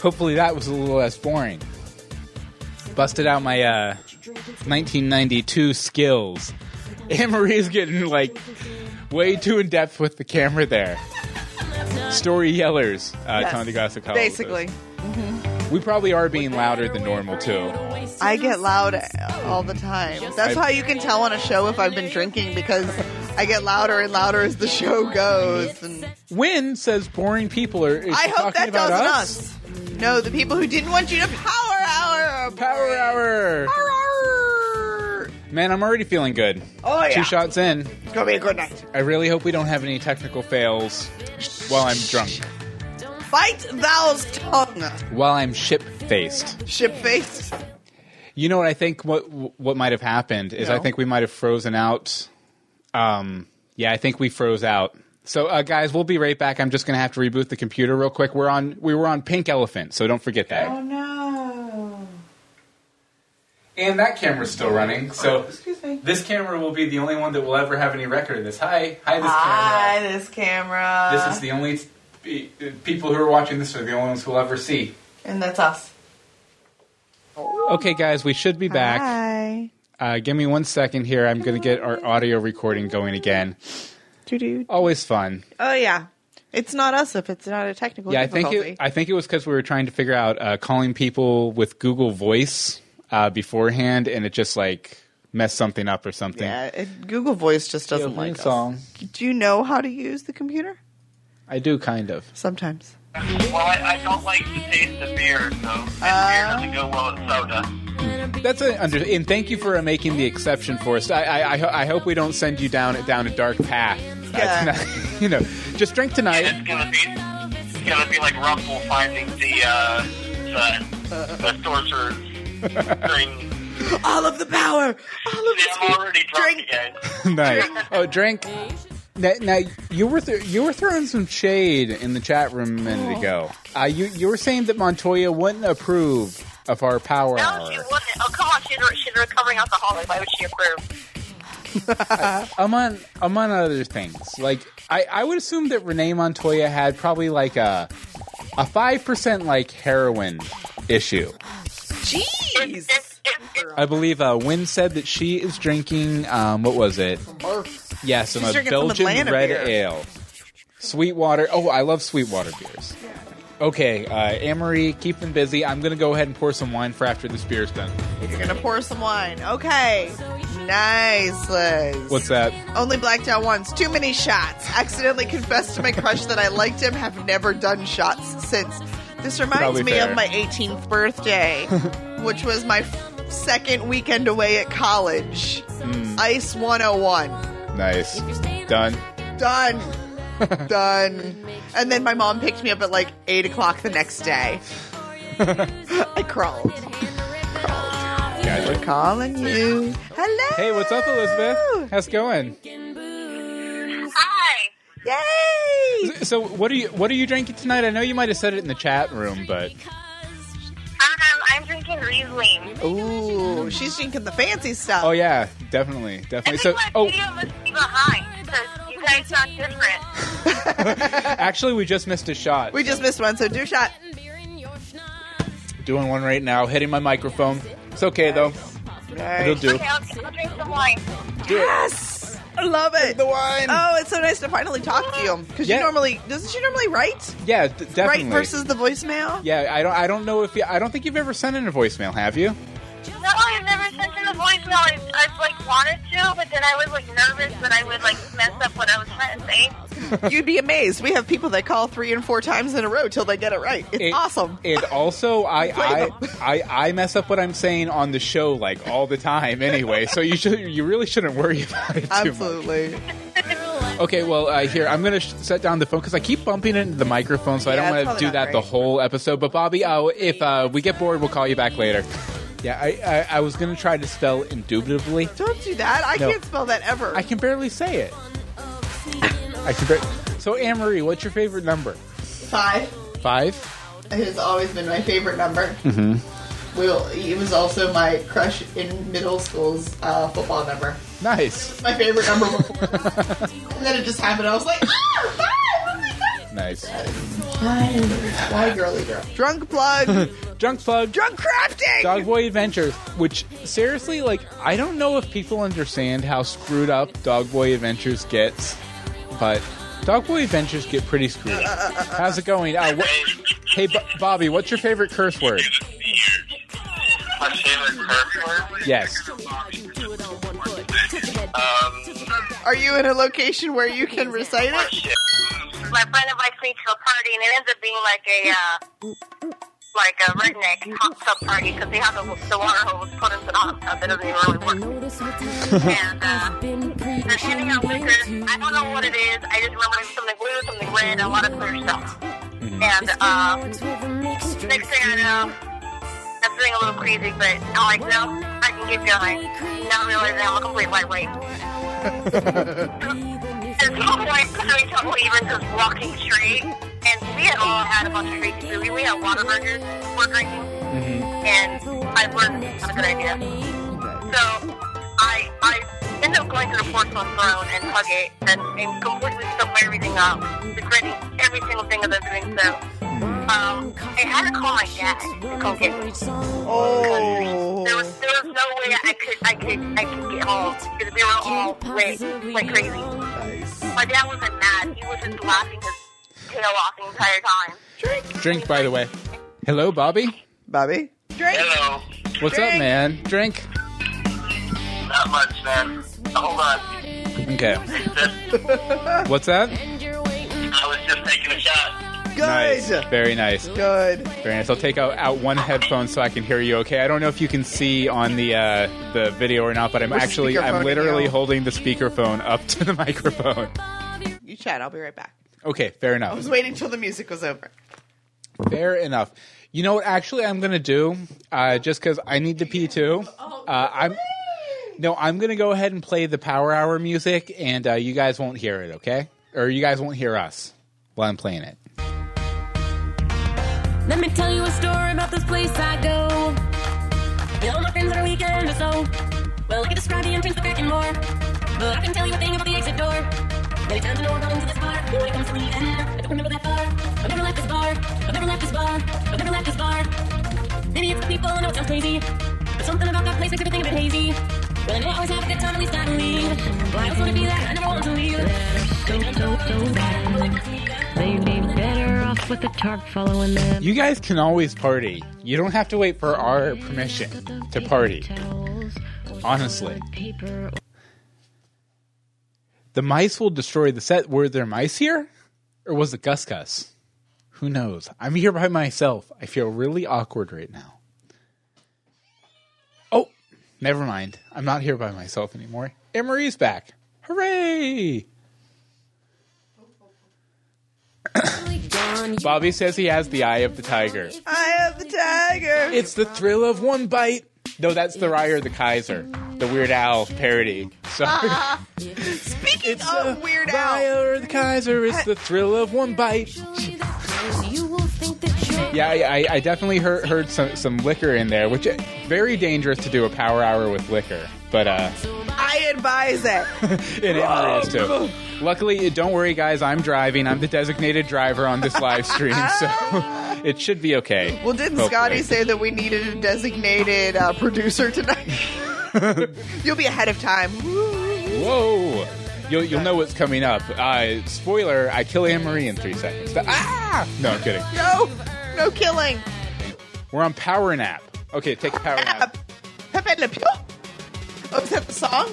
Hopefully that was a little less boring. Busted out my uh, 1992 skills. Anne Marie's getting like way too in depth with the camera there. Story yellers, uh, Yes. Tony us. Basically. We probably are being louder than normal too. I get loud all the time. That's how you can tell on a show if I've been drinking because I get louder and louder as the show goes. And Win says boring people are. I hope that doesn't us? us. No, the people who didn't want you to power hour. Power hour. Hour. Man, I'm already feeling good. Oh yeah. Two shots in. It's gonna be a good night. I really hope we don't have any technical fails while I'm drunk. Fight thou's tongue. While I'm ship faced. Ship faced. You know what I think what what might have happened is I think we might have frozen out. Um, yeah, I think we froze out. So, uh, guys, we'll be right back. I'm just gonna have to reboot the computer real quick. We're on we were on Pink Elephant, so don't forget that. Oh no. And that camera's still running. So Excuse me. this camera will be the only one that will ever have any record of this. Hi, hi, this camera. Hi, camera. this camera. This is the only pe- people who are watching this are the only ones who'll ever see. and that's us. Okay, guys, we should be back. Hi. Uh, give me one second here. I'm going to get our audio recording going again. Doo-doo. Always fun. Oh yeah. It's not us if it's not a technical Yeah, I think difficulty. it, I think it was because we were trying to figure out uh, calling people with Google Voice uh, beforehand, and it just like messed something up or something. yeah, it, Google Voice just doesn't opening like us. song. Do you know how to use the computer? I do kind of. Sometimes. Well, I, I don't like the taste of beer, so and beer doesn't go well with soda. That's a under, and thank you for uh, making the exception for us. I, I, I, ho- I hope we don't send you down down a dark path. Uh, Yeah. tonight. you know, just drink tonight. It's gonna be it's gonna be like Rumpel finding the uh the, the sorcerer's ring. All of the power. All of See, the I'm already drunk Drink. again. nice. Oh, drink. Now, now you were th- you were throwing some shade in the chat room a minute ago. Uh, you you were saying that Montoya wouldn't approve of our power No, hour. she wouldn't. Oh, come on. She's a, she's a recovering alcoholic. Why would she approve? among among other things. Like I, I would assume that Renee Montoya had probably like a a five percent like heroin issue. Jeez. I believe uh, Wynn said that she is drinking um, what was it? Yes, She's a drinking some Belgian Atlanta red beer. ale. Sweetwater. Oh, I love Sweetwater beers. Okay, uh, Anne-Marie, keep them busy. I'm going to go ahead and pour some wine for after this beer's done. You're gonna pour some wine. Okay. Nice, Liz. What's that? Only blacked out once. Too many shots. Accidentally confessed to my crush that I liked him. Have never done shots since. This reminds Probably me fair. of my 18th birthday, which was my f- second weekend away at college. Hmm. Ice 101. Nice. Done. Done. Done. And then my mom picked me up at like 8 o'clock the next day. I crawled. Gotcha. We're calling you. Hello. Hey, what's up, Elizabeth? How's it going? Hi. Yay! So, what are you what are you drinking tonight? I know you might have said it in the chat room, but Um, I'm drinking Riesling. Ooh, she's drinking the fancy stuff. oh yeah, definitely, I definitely. think So, my oh, video must be behind because you guys sound different. actually, we just missed a shot. We just missed one, so do a shot. Doing one right now, hitting my microphone. It's okay though. It'll do. Okay, I'll, I'll drink some wine. Yes! I love it. The wine. Oh, it's so nice to finally talk to you. Because Yeah. you normally, doesn't she normally write? Yeah, d- definitely. Write versus the voicemail? Yeah, I don't. I don't know if you, I don't think you've ever sent in a voicemail, have you? No, I've never sent in a voicemail. I, I've like wanted to, but then I was like nervous that I would like mess up what I was trying to say. You'd be amazed. We have people that call three and four times in a row till they get it right. It's It- awesome. And also, I, I. I, I mess up what I'm saying on the show like all the time anyway. So you should, you really shouldn't worry about it too much. Absolutely. Okay, well, uh, here I'm going to sh- set down the phone because I keep bumping into the microphone, so I Yeah, don't want to probably do not that the great. whole episode. But Bobby, uh, if uh, we get bored, we'll call you back later. Yeah, I, I, I was going to try to spell indubitably. Don't do that. I No. can't spell that ever. I can barely say it. I can. Bar- so, Anne Marie, what's your favorite number? Five. Five. It has always been my favorite number. Mm-hmm. Well, it was also my crush in middle school's uh, football number. Nice, My favorite number before. and then it just happened. I was like, ah, five! Oh my God. nice. Why girly girl? Drunk plug. Junk plug. Drunk crafting. Dog Boy Adventures, which seriously, like, I don't know if people understand how screwed up Dog Boy Adventures gets, but Dog Boy Adventures get pretty screwed up. How's it going? Uh, what, hey, Bo- Bobby, what's your favorite curse word? My favorite curse word. Yes. Um, Are you in a location where you can recite it? shit. My friend invites me to a party, and it ends up being like a uh, like a redneck hot tub party because they have the, the water hose put into the hot tub. It doesn't even really work. And uh, they're handing out liquor. I don't know what it is. I just remember it was something blue, something red, and a lot of clear stuff. And uh, next thing I know, I'm feeling a little crazy, but I'm like, no, I can keep going. Not realizing I'm a complete lightweight. At some point, having trouble even just walking straight. And we had all had a bunch of crazy food. We had Whataburgers before drinking. And I learned it's not a good idea. So I I ended up going to the porcelain throne and hug it and, and completely stuff everything up, regretting every single thing of doing so. Um, I had to call my dad to come get me. Oh. There was there was no way I could I could I could get home because we were all lit like crazy. My dad wasn't mad. He was just laughing because tail off the entire time. Drink. Drink, by the way. Hello, Bobby. Bobby. Drink. Hello. What's up, man? Drink. Not much, man. Hold on. Okay. What's that? I was just taking a shot. Good. Nice. Very nice. Good. Very nice. I'll take out, out one headphone so I can hear you. Okay. I don't know if you can see on the uh, the video or not, but I'm Which actually I'm literally are holding the speakerphone up to the microphone. You chat. I'll be right back. Okay. Fair enough. I was waiting till the music was over. Fair enough. You know what? Actually, I'm gonna do uh, just because I need to pee too. Uh, I'm no, I'm gonna go ahead and play the Power Hour music, and uh, you guys won't hear it, okay? Or you guys won't hear us while I'm playing it. Let me tell you a story about this place I go. Yeah, all my friends on a weekend or so. Well, I can describe the entrance, the back and more. But I can tell you a thing about the exit door. Many times I know I've gone into this bar. But when it comes to I don't remember that far. I've never left this bar. I've never left this bar. I've never left this bar. Maybe it's the people, I know it sounds crazy. But something about that place makes everything a bit hazy. Well, I know I always have a good time, at least I believe. Well, I just want to be there, I never want to leave. So, so, so bad. They'd be better off with a tarp following them. You guys can always party. You don't have to wait for our permission to party. Honestly, Paper the mice will destroy the set. Were there mice here, or was it Gus Gus? Who knows? I'm here by myself. I feel really awkward right now. Oh, never mind. I'm not here by myself anymore. Emery's back. Hooray! Bobby says he has the eye of the tiger. I have the tiger. It's the thrill of one bite. No, that's the Rye or the Kaiser, the Weird Al parody. Sorry. Uh-huh. Speaking It's of Weird Al, Rye or the Kaiser. It's the thrill of one bite. Yeah, I, I, definitely heard, heard some, some liquor in there, which is very dangerous to do a power hour with liquor. But uh, I advise it. it is too. Luckily, don't worry, guys. I'm driving. I'm the designated driver on this live stream, so it should be okay. Well, didn't Hopefully. Scotty say that we needed a designated uh, producer tonight? You'll be ahead of time. Whoa! You'll, you'll know what's coming up. Uh, spoiler: I kill Anne Marie in three seconds. Ah! No, I'm kidding. No, no killing. We're on power nap. Okay, take a power nap. Pepe Le Pew. Oh, is that the song?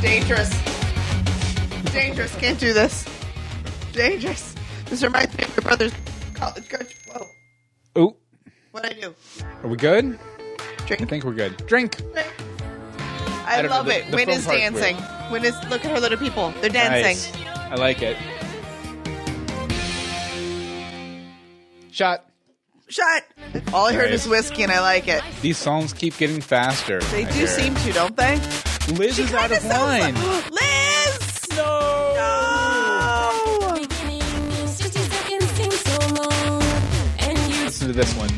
Dangerous. Dangerous. Can't do this. Dangerous. This reminds me of your brother's college coach. Whoa. Ooh, What'd I do? are we good? Drink. I think we're good. Drink. I, I don't know, love the- it. the Win is dancing. Win is look at her little people. They're dancing. Nice. I like it. Shot. Shot. All I heard Nice. is whiskey, and I like it. These songs keep getting faster. They I do hear. seem to, don't they? Liz is out kinda of sounds line. like- Liz. no. No. beginning. 60 seconds seems so long. And you Listen to this one.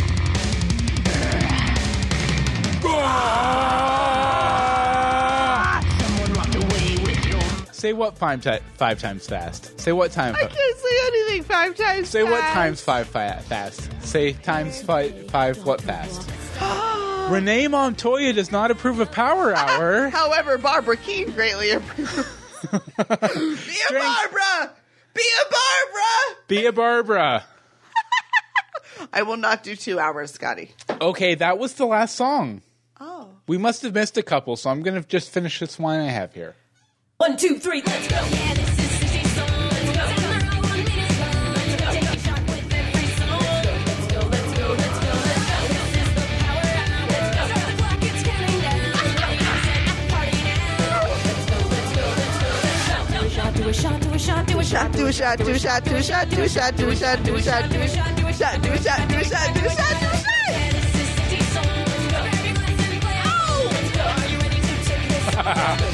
Say what five, ti- five times fast. Say what time? I can't say anything five times. Say what fast. times five fi- fast. Say times five, five what fast. Renee Montoya does not approve of Power Hour. However, Barbara Kean greatly approves. Be a Drink. Barbara. Be a Barbara. Be a Barbara. I will not do two hours, Scotty. Okay, that was the last song. Oh. We must have missed a couple, so I'm going to just finish this one I have here. One, two, three, let's go. Yeah, this is 60 songs. Tomorrow, one minute's gone. Let's go. Take a shot with every song. Let's go, let's go, let's go, let's go. This is the power hour. Let's go. Start the clock, it's counting down. Set the party now. Let's go, let's go, let's go, let's go. Do a shot, do a shot, do a shot, do a shot. Do a shot, do a shot, do a shot, do a shot, do a shot, do a shot, do a shot, do a shot, do a shot, do a shot, do a shot, do a shot. Yeah, this is 60 songs. Grab your glass and play along. Let's go. Are you ready to take this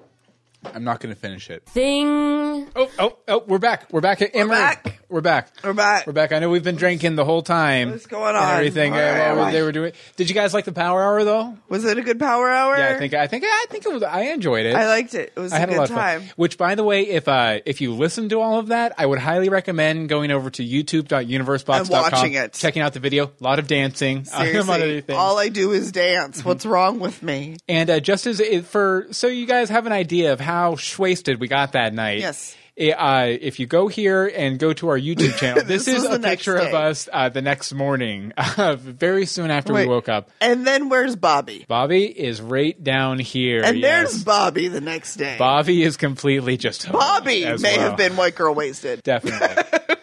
I'm not going to finish it. Thing. Oh, oh, oh, we're back. We're back at Emery. back. We're back. We're back. We're back. I know we've been drinking the whole time. What's going and on? everything. All uh, right, while all they right. were doing. Did you guys like the Power Hour though? Was it a good power hour? Yeah, I think I think I think it was. I enjoyed it. I liked it. It was I a had good a lot of time. fun. Which, by the way, if uh, if you listen to all of that, I would highly recommend going over to youtube.universebox.com, And watching it. checking out the video. A lot of dancing, among other Seriously, things. all I do is dance. What's wrong with me? And uh, just as it, for so you guys have an idea of how wasted we got that night. Yes. i- Uh, if you go here and go to our YouTube channel, this, This is a picture of us uh, the next morning, uh, very soon after Wait. we woke up. And then where's Bobby? Bobby is right down here. And yes. there's Bobby the next day. Bobby is completely just Bobby may well. have been white girl wasted. definitely.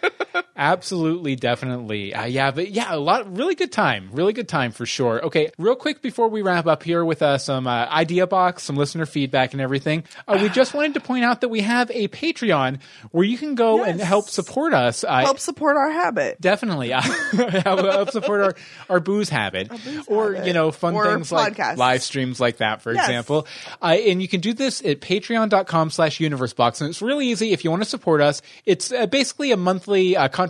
Absolutely, definitely. Uh, yeah, but yeah, a lot, really good time. Really good time for sure. Okay, real quick before we wrap up here with uh, some uh, idea box, some listener feedback, and everything, uh, we just wanted to point out that we have a Patreon where you can go and help support us. Uh, Help support our habit. Definitely, uh, help, support our, our booze habit, or habit. you know, fun Or things like podcasts. live streams like that, for Yes. example. Uh, and you can do this at Patreon.com/slash UniverseBox, and it's really easy if you want to support us. It's uh, basically a monthly uh, contribution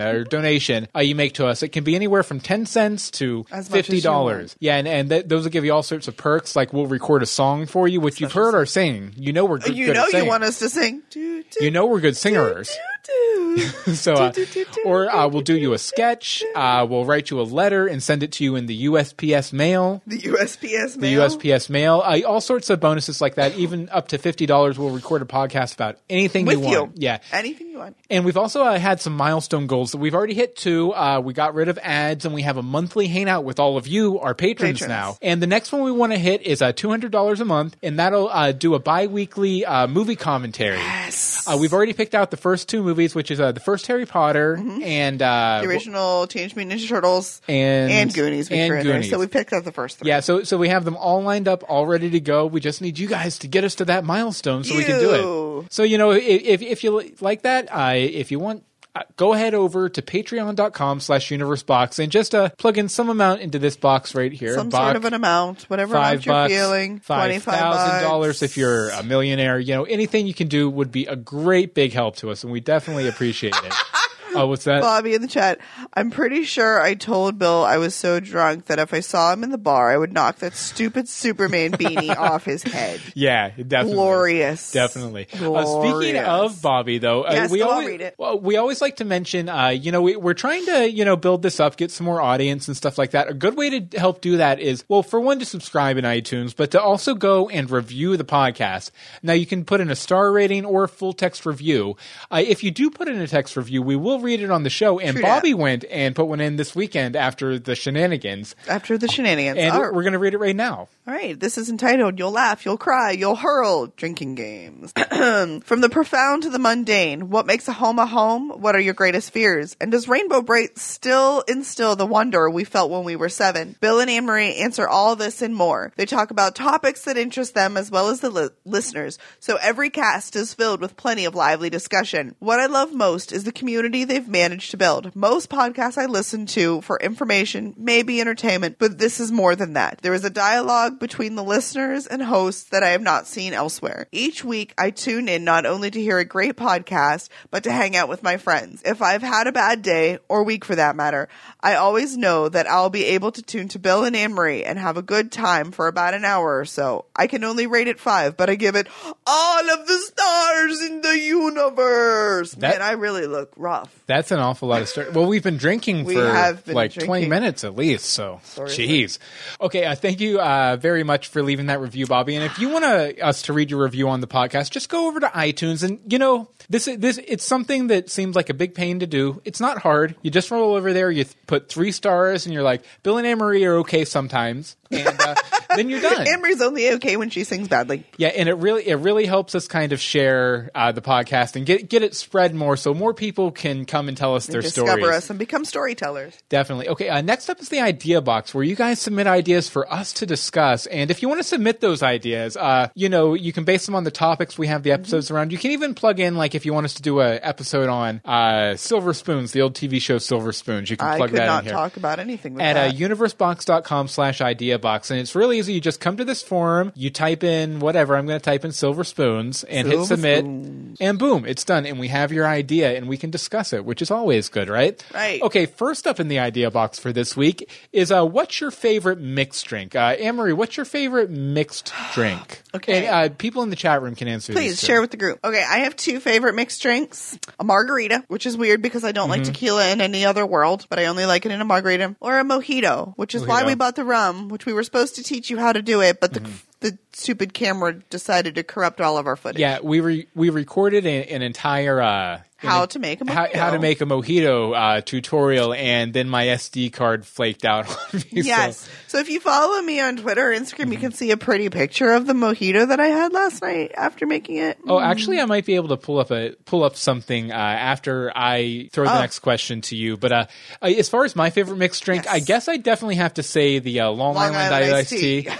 or donation uh, you make to us. It can be anywhere from ten cents to As $50. Yeah, and, and th- those will give you all sorts of perks. Like we'll record a song for you, which you've heard our singing. You know we're good. You good know you singing. want us to sing. Do, do, You know we're good singers. do. So, uh, or uh, we'll do you a sketch. Uh, we'll write you a letter and send it to you in the USPS mail. the USPS mail. The. USPS mail. Uh, all sorts of bonuses like that. Even up to fifty dollars. We'll record a podcast about anything with you you. want. Yeah. Anything you want. And we've also uh, had some milestone goals that we've already hit two. Uh, we got rid of ads and we have a monthly hangout with all of you, our patrons, Patrons. now. And the next one we want to hit is uh, $200 a month, and that'll uh, do a bi weekly uh, movie commentary. Yes. Uh, we've already picked out the first two movies, which is uh, the first Harry Potter and uh, Mm-hmm. the original Teenage Mutant Ninja Turtles and and Goonies. We and there. Goonies. So we picked out the first three. Yeah, so so we have them all lined up, all ready to go. We just need you guys to get us to that milestone so we can do it. So you know, if if, if you like that, uh, if you want. Uh, go ahead over to patreon.com slash universebox and just uh, plug in some amount into this box right here. Some Box, sort of an amount, whatever five amount you're bucks, feeling. five Twenty-five thousand dollars if you're a millionaire. You know, anything you can do would be a great big help to us, and we definitely appreciate it. Oh, what's that? Bobby in the chat. I'm pretty sure I told Bill I was so drunk that if I saw him in the bar, I would knock that stupid Superman beanie off his head. Yeah, definitely. Glorious. Definitely. Uh, speaking of Bobby, though, uh, Yes, we always read it. well, we always like to mention, uh, you know, we, we're trying to you know build this up, get some more audience and stuff like that. A good way to help do that is well, for one, to subscribe in iTunes, but to also go and review the podcast. Now, you can put in a star rating or a full text review. Uh, if you do put in a text review, we will read it on the show. And True Bobby that. went and put one in this weekend after the shenanigans, After the shenanigans. and All we're going to read it right now. All right, this is entitled You'll Laugh, You'll Cry, You'll Hurl Drinking Games. From the profound to the mundane, what makes a home a home? What are your greatest fears? And does Rainbow Brite still instill the wonder we felt when we were seven? Bill and Anne Marie answer all this and more. They talk about topics that interest them as well as the li- listeners, so every cast is filled with plenty of lively discussion. What I love most is the community they've managed to build. Most podcasts I listen to for information, maybe entertainment, but this is more than that. There is a dialogue between the listeners and hosts that I have not seen elsewhere. Each week, I tune in not only to hear a great podcast, but to hang out with my friends. If I've had a bad day, or week for that matter, I always know that I'll be able to tune to Bill and Anne Marie and have a good time for about an hour or so. I can only rate it five, but I give it all of the stars in the universe. That- Man, I really look rough. That's an awful lot of story. Well, we've been drinking We for been like 20 minutes at least. So, Sorry. jeez. Okay, uh, thank you uh, very much for leaving that review, Bobby. And if you want us to read your review on the podcast, just go over to iTunes and you know this this it's something that seems like a big pain to do. It's not hard. You just roll over there, you th- put three stars, and you're like, Bill and Anne Marie are okay sometimes, and uh, then you're done. Marie's only okay when she sings badly. Yeah, and it really it really helps us kind of share uh, the podcast and get get it spread more, so more people can come and tell us their Discover stories. Discover us and become storytellers. Definitely. Okay, uh, next up is the idea box where you guys submit ideas for us to discuss. And if you want to submit those ideas, uh, you know, you can base them on the topics we have the episodes around. You can even plug in, like, if you want us to do a episode on uh, Silver Spoons, the old TV show Silver Spoons, you can I plug could that not in here. talk about anything with At uh, that. universebox.com slash idea box. And it's really You just come to this forum, you type in whatever. I'm going to type in silver spoons and hit submit, spoons. and boom, it's done. And we have your idea, and we can discuss it, which is always good, right? Right. Okay. First up in the idea box for this week is uh, what's your favorite mixed drink? Uh, Anne Marie, what's your favorite mixed drink? Okay. And, uh, people in the chat room can answer. Please share with the group. Okay, I have two favorite mixed drinks: a margarita, which is weird because I don't Mm-hmm. like tequila in any other world, but I only like it in a margarita, or a mojito, which is why we bought the rum, which we were supposed to teach you how to do it, but the Mm-hmm. the stupid camera decided to corrupt all of our footage. Yeah, we re- we recorded an, an entire uh, How to make a how, how to mojito. make a mojito uh, tutorial, and then my SD card flaked out on me. Yes. So if you follow me on Twitter or Instagram, you can see a pretty picture of the mojito that I had last night after making it. Oh, actually, I might be able to pull up a pull up something uh, after I throw the Oh. next question to you. But uh, uh, as far as my favorite mixed drink, Yes. I guess I definitely have to say the uh, Long, Long Island, Island iced tea.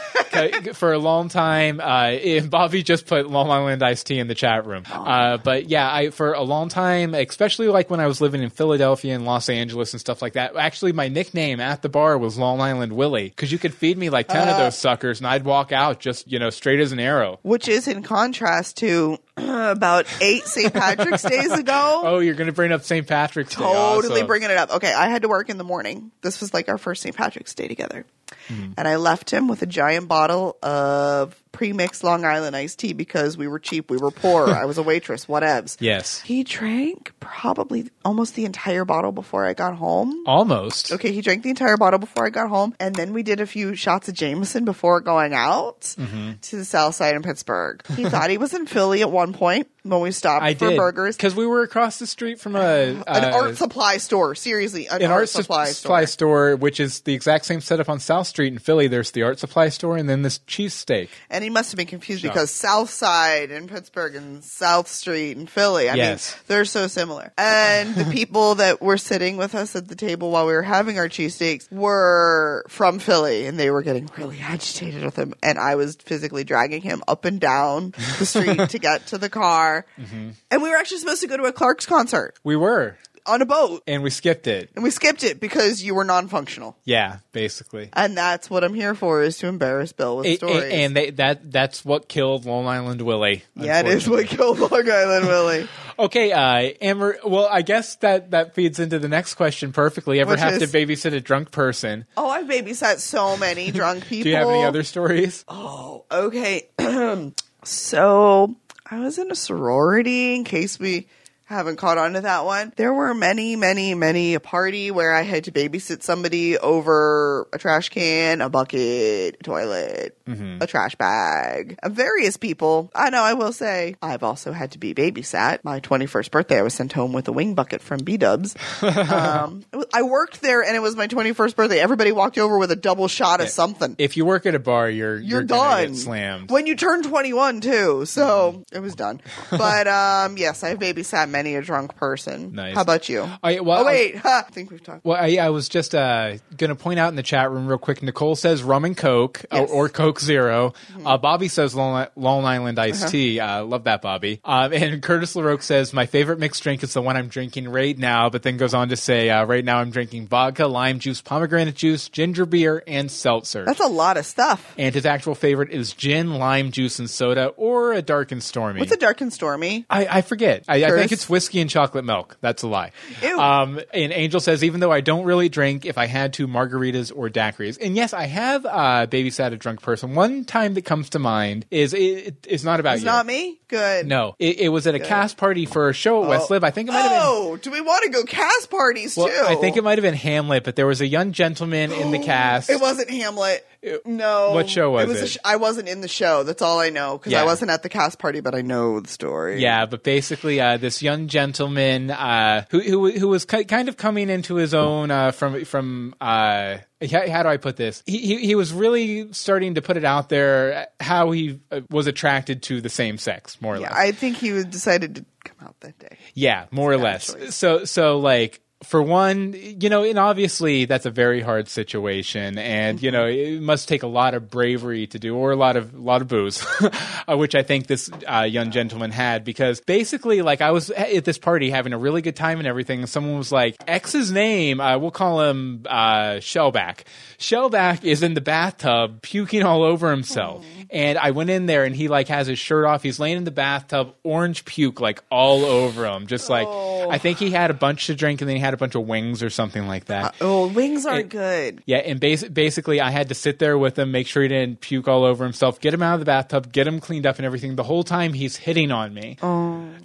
For a long time, uh, Bobby just put Long Island iced tea in the chat room. Uh, but yeah, I for a long time, especially like when I was living in Philadelphia and Los Angeles and stuff like that. Actually, my nickname at the bar was Long Island Willie because you could feed me like ten of those suckers, and I'd walk out just you know straight as an arrow. which is in contrast to about eight St. Patrick's days ago. Oh, you're gonna bring up St. Patrick's Day. totally bringing it up. Okay, I had to work in the morning. This was like our first St. Patrick's Day together. Hmm. And I left him with a giant bottle of pre-mixed Long Island iced tea because we were cheap, we were poor. I was a waitress, whatevs. Yes. He drank probably almost the entire bottle before I got home. Almost. Okay, he drank the entire bottle before I got home, and then we did a few shots of Jameson before going out Mm-hmm. to the South Side in Pittsburgh. He thought he was in Philly at one point when we stopped I for did burgers. because we were across the street from a An uh, art supply store, seriously, an, an art, art su- supply, supply store. store, which is the exact same setup on South Street in Philly. There's the art supply store and then this cheesesteak. And he must have been confused Sure. because South Side in Pittsburgh and South Street in Philly. I Yes. mean, they're so similar. And the people that were sitting with us at the table while we were having our cheesesteaks were from Philly and they were getting really agitated with him. And I was physically dragging him up and down the street to get to the car. Mm-hmm. And we were actually supposed to go to a Clark's concert We were, on a boat. and we skipped it. And we skipped it because you were non functional. Yeah, basically. And that's what I'm here for is to embarrass Bill with A- a- stories. and they, that that's what killed Long Island Willie. yeah, it is what killed Long Island Willie. Okay, uh, Amber. Well, I guess that that feeds into the next question perfectly. Ever Which have is- to babysit a drunk person? Oh, I've babysat so many drunk people. Do you have any other stories? Oh, okay. so I was in a sorority in case we haven't caught on to that one. There were many, many, many a party where I had to babysit somebody over a trash can, a bucket, a toilet, a trash bag, various people. I know I will say I've also had to be babysat. My 21st birthday, I was sent home with a wing bucket from B Dubs. um, I worked there and it was my 21st birthday. Everybody walked over with a double shot of something If you work at a bar, you're you're, gonna done. slammed. When you turn 21 too. So it was done. But um yes, I've babysat many a drunk person. Nice. How about you? I- well, oh wait, ha, I think we've talked. Well, I, I was just uh, going to point out in the chat room real quick. Nicole says rum and Coke or- Yes. Mm-hmm. or, Coke 0 Uh, Bobby says Long, Long Island iced Uh-huh. tea. Uh, love that, Bobby. Um, and Curtis LaRoque says my favorite mixed drink is the one I'm drinking right now. But then goes on to say uh, right now I'm drinking vodka, lime juice, pomegranate juice, ginger beer, and seltzer. That's a lot of stuff. and his actual favorite is gin, lime juice, and soda, or a dark and stormy. What's a dark and stormy? I, I forget. I, I think Curtis? It's whiskey and chocolate milk. That's a lie. Ew. Um, and Angel says, even though I don't really drink, if I had to, margaritas or daiquiris. And yes, I have uh, babysat a drunk person. One time that comes to mind is it, it's not about It's you. not me. Good. No, it, it was at a cast party for a show at West Lib. I think it might have been. Oh, do we want to go cast parties Well, too? I think it might have been Hamlet, but there was a young gentleman in the cast. It wasn't Hamlet. No. What show was it? Was it? A sh- I wasn't in the show. That's all I know because Yeah. I wasn't at the cast party, but I know the story. Yeah, but basically, uh, this young gentleman uh, who, who who was ki- kind of coming into his own uh, from from uh, how, do I put this? He, he he was really starting to put it out there how he uh, was attracted to the same sex, more or less. Yeah, less. I think he was decided to come out that day. Yeah, more or less. choice. So so like for one, you know, and obviously that's a very hard situation, and you know, it must take a lot of bravery to do, or a lot of a lot of booze, uh, which I think this uh, young gentleman had, because basically, like, I was at this party having a really good time and everything, and someone was like, X's name, uh, we'll call him uh, Shellback. Shellback is in the bathtub puking all over himself, and I went in there, and he like has his shirt off, he's laying in the bathtub, orange puke like all over him, just like I think he had a bunch to drink, and then he had a bunch of wings or something like that. Oh, wings aren't It- good. Yeah, and bas- basically, I had to sit there with him, make sure he didn't puke all over himself, get him out of the bathtub, get him cleaned up and everything. The whole time he's hitting on me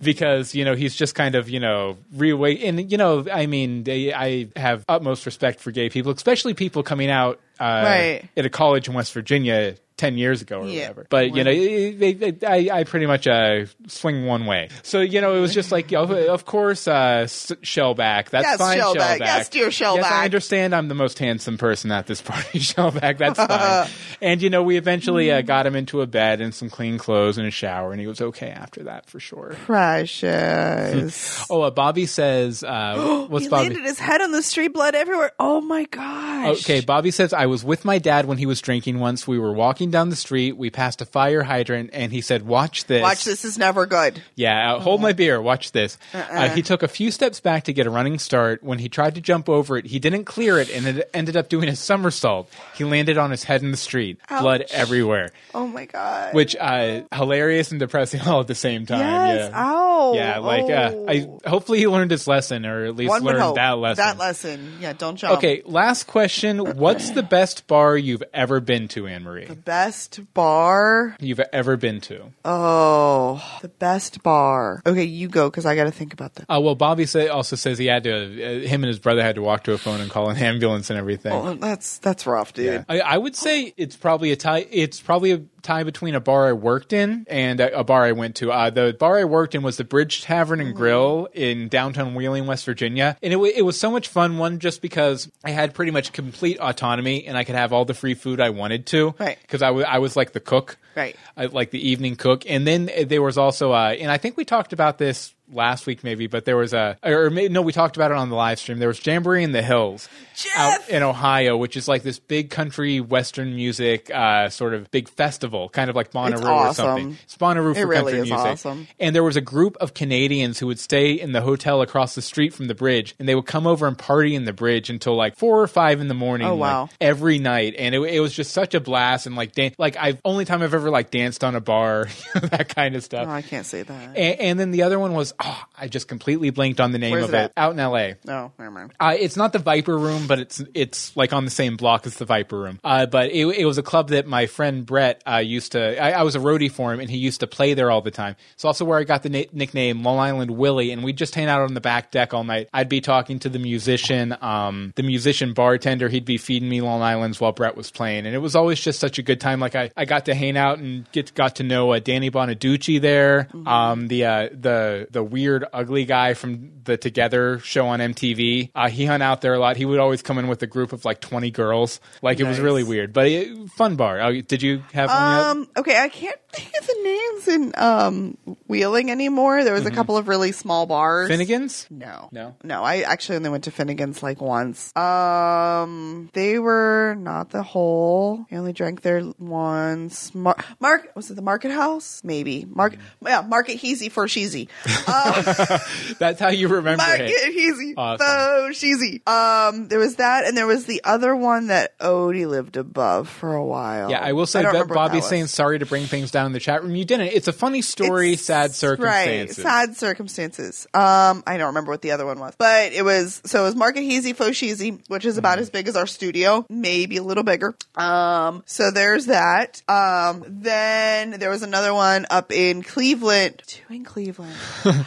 because you know he's just kind of you know reawake. And you know, I mean, they, I have utmost respect for gay people, especially people coming out uh, Right. at a college in West Virginia. 10 years ago or Yeah. whatever. But, you know, they, they, I, I pretty much uh, swing one way. So, you know, it was just like, you know, of course, uh, S- Shellback. That's Yes, fine, Shellback. Shellback. Yes, dear Shellback. Yes, Shellback. I understand I'm the most handsome person at this party, Shellback. That's fine. and, you know, we eventually uh, got him into a bed and some clean clothes and a shower, and he was okay after that for sure. Precious. Oh, uh, Bobby says, uh, what's he Bobby? landed his head on the street, blood everywhere. Oh my gosh. Okay, Bobby says I was with my dad when he was drinking once. We were walking down the street. We passed a fire hydrant, and he said, "Watch this." Watch this is never good. Yeah, uh, hold my beer. Watch this. Uh, he took a few steps back to get a running start. When he tried to jump over it, he didn't clear it, and it ended up doing a somersault. He landed on his head in the street, blood Ouch. everywhere. Oh my god. Which uh, hilarious and depressing all at the same time. Yes. Yeah. Ow. Yeah, like uh, I Oh. hopefully he learned his lesson, or at least One learned that lesson. That lesson. Yeah, don't jump. Okay, last question. What's the best bar you've ever been to, Anne Marie? The best bar. You've ever been to? Oh, the best bar. Okay, you go because I got to think about that. Uh, well, Bobby say, also says he had to, uh, him and his brother had to walk to a phone and call an ambulance and everything. Oh, that's that's rough, dude. I, I would say it's probably a tie. It's probably a tie between a bar I worked in and a, a bar I went to. Uh, the bar I worked in was the Bridge Tavern and Grill in downtown Wheeling, West Virginia, and it, wa it was so much fun. One just because I had pretty much complete autonomy and I could have all the free food I wanted to. Right. Because I wa- I was like the cook. Right. I, like the evening cook. And then there was also, uh, and I think we talked about this last week maybe, but there was a, or maybe, no, we talked about it on the live stream. There was Jamboree in the Hills out in Ohio, which is like this big country Western music, uh, sort of big festival, kind of like Bonnaroo It's or awesome. something. It's Bonnaroo It for really country is music. awesome. And there was a group of Canadians who would stay in the hotel across the street from the bridge, and they would come over and party in the bridge until like four or five in the morning. Oh, like, every night, and it, it was just such a blast. And like, dan- like I've only time I've ever like danced on a bar, that kind of stuff. No, I can't say that. And, and then the other one was, oh, I just completely blanked on the name Where's of it it. Out in L.A. No, never mind. Uh, it's not the Viper Room, but it's it's like on the same block as the Viper Room. Uh, but it, it was a club that my friend Brett uh, used to. I, I was a roadie for him, and he used to play there all the time. It's also where I got the na- nickname Long Island Willie, and we'd just hang out on the back deck all night. I'd be talking to the musician, um, the musician bartender. He'd be feeding me Long Island's while Brett was playing, and it was always just such a good time. Like I, I got to hang out and get got to know uh, Danny Bonaducci there, um, the uh, the the weird ugly guy from the Together show on MTV. Uh, he hung out there a lot. He would always come in with a group of like twenty girls. Like it was really weird, but it, fun bar. Uh, did you have one yet? Um. Okay, I can't think of the names in um Wheeling anymore. There was a couple of really small bars. Mm-hmm. Finnegan's? No, No. no. I actually only went to Finnegan's like once. Um, they were not the whole. I only drank there once. Mar- Mark was it the Market House? Maybe Mark. Yeah, Market Heasy for Sheezy. That's how you remember Market it. Heasy Awesome. Sheezy. Um, there was that, and there was the other one that Odie lived above for a while. Yeah, I will say don't that Bobby's that saying sorry to bring things down in the chat room. You didn't. It's a funny story, It's- sad circumstances. Right, sad circumstances. Um, I don't remember what the other one was, but it was so it was Market Heasy Fosheezy, which is about as big as our studio, maybe a little bigger. Um, so there's that. Um, then there was another one up in Cleveland. Two in Cleveland.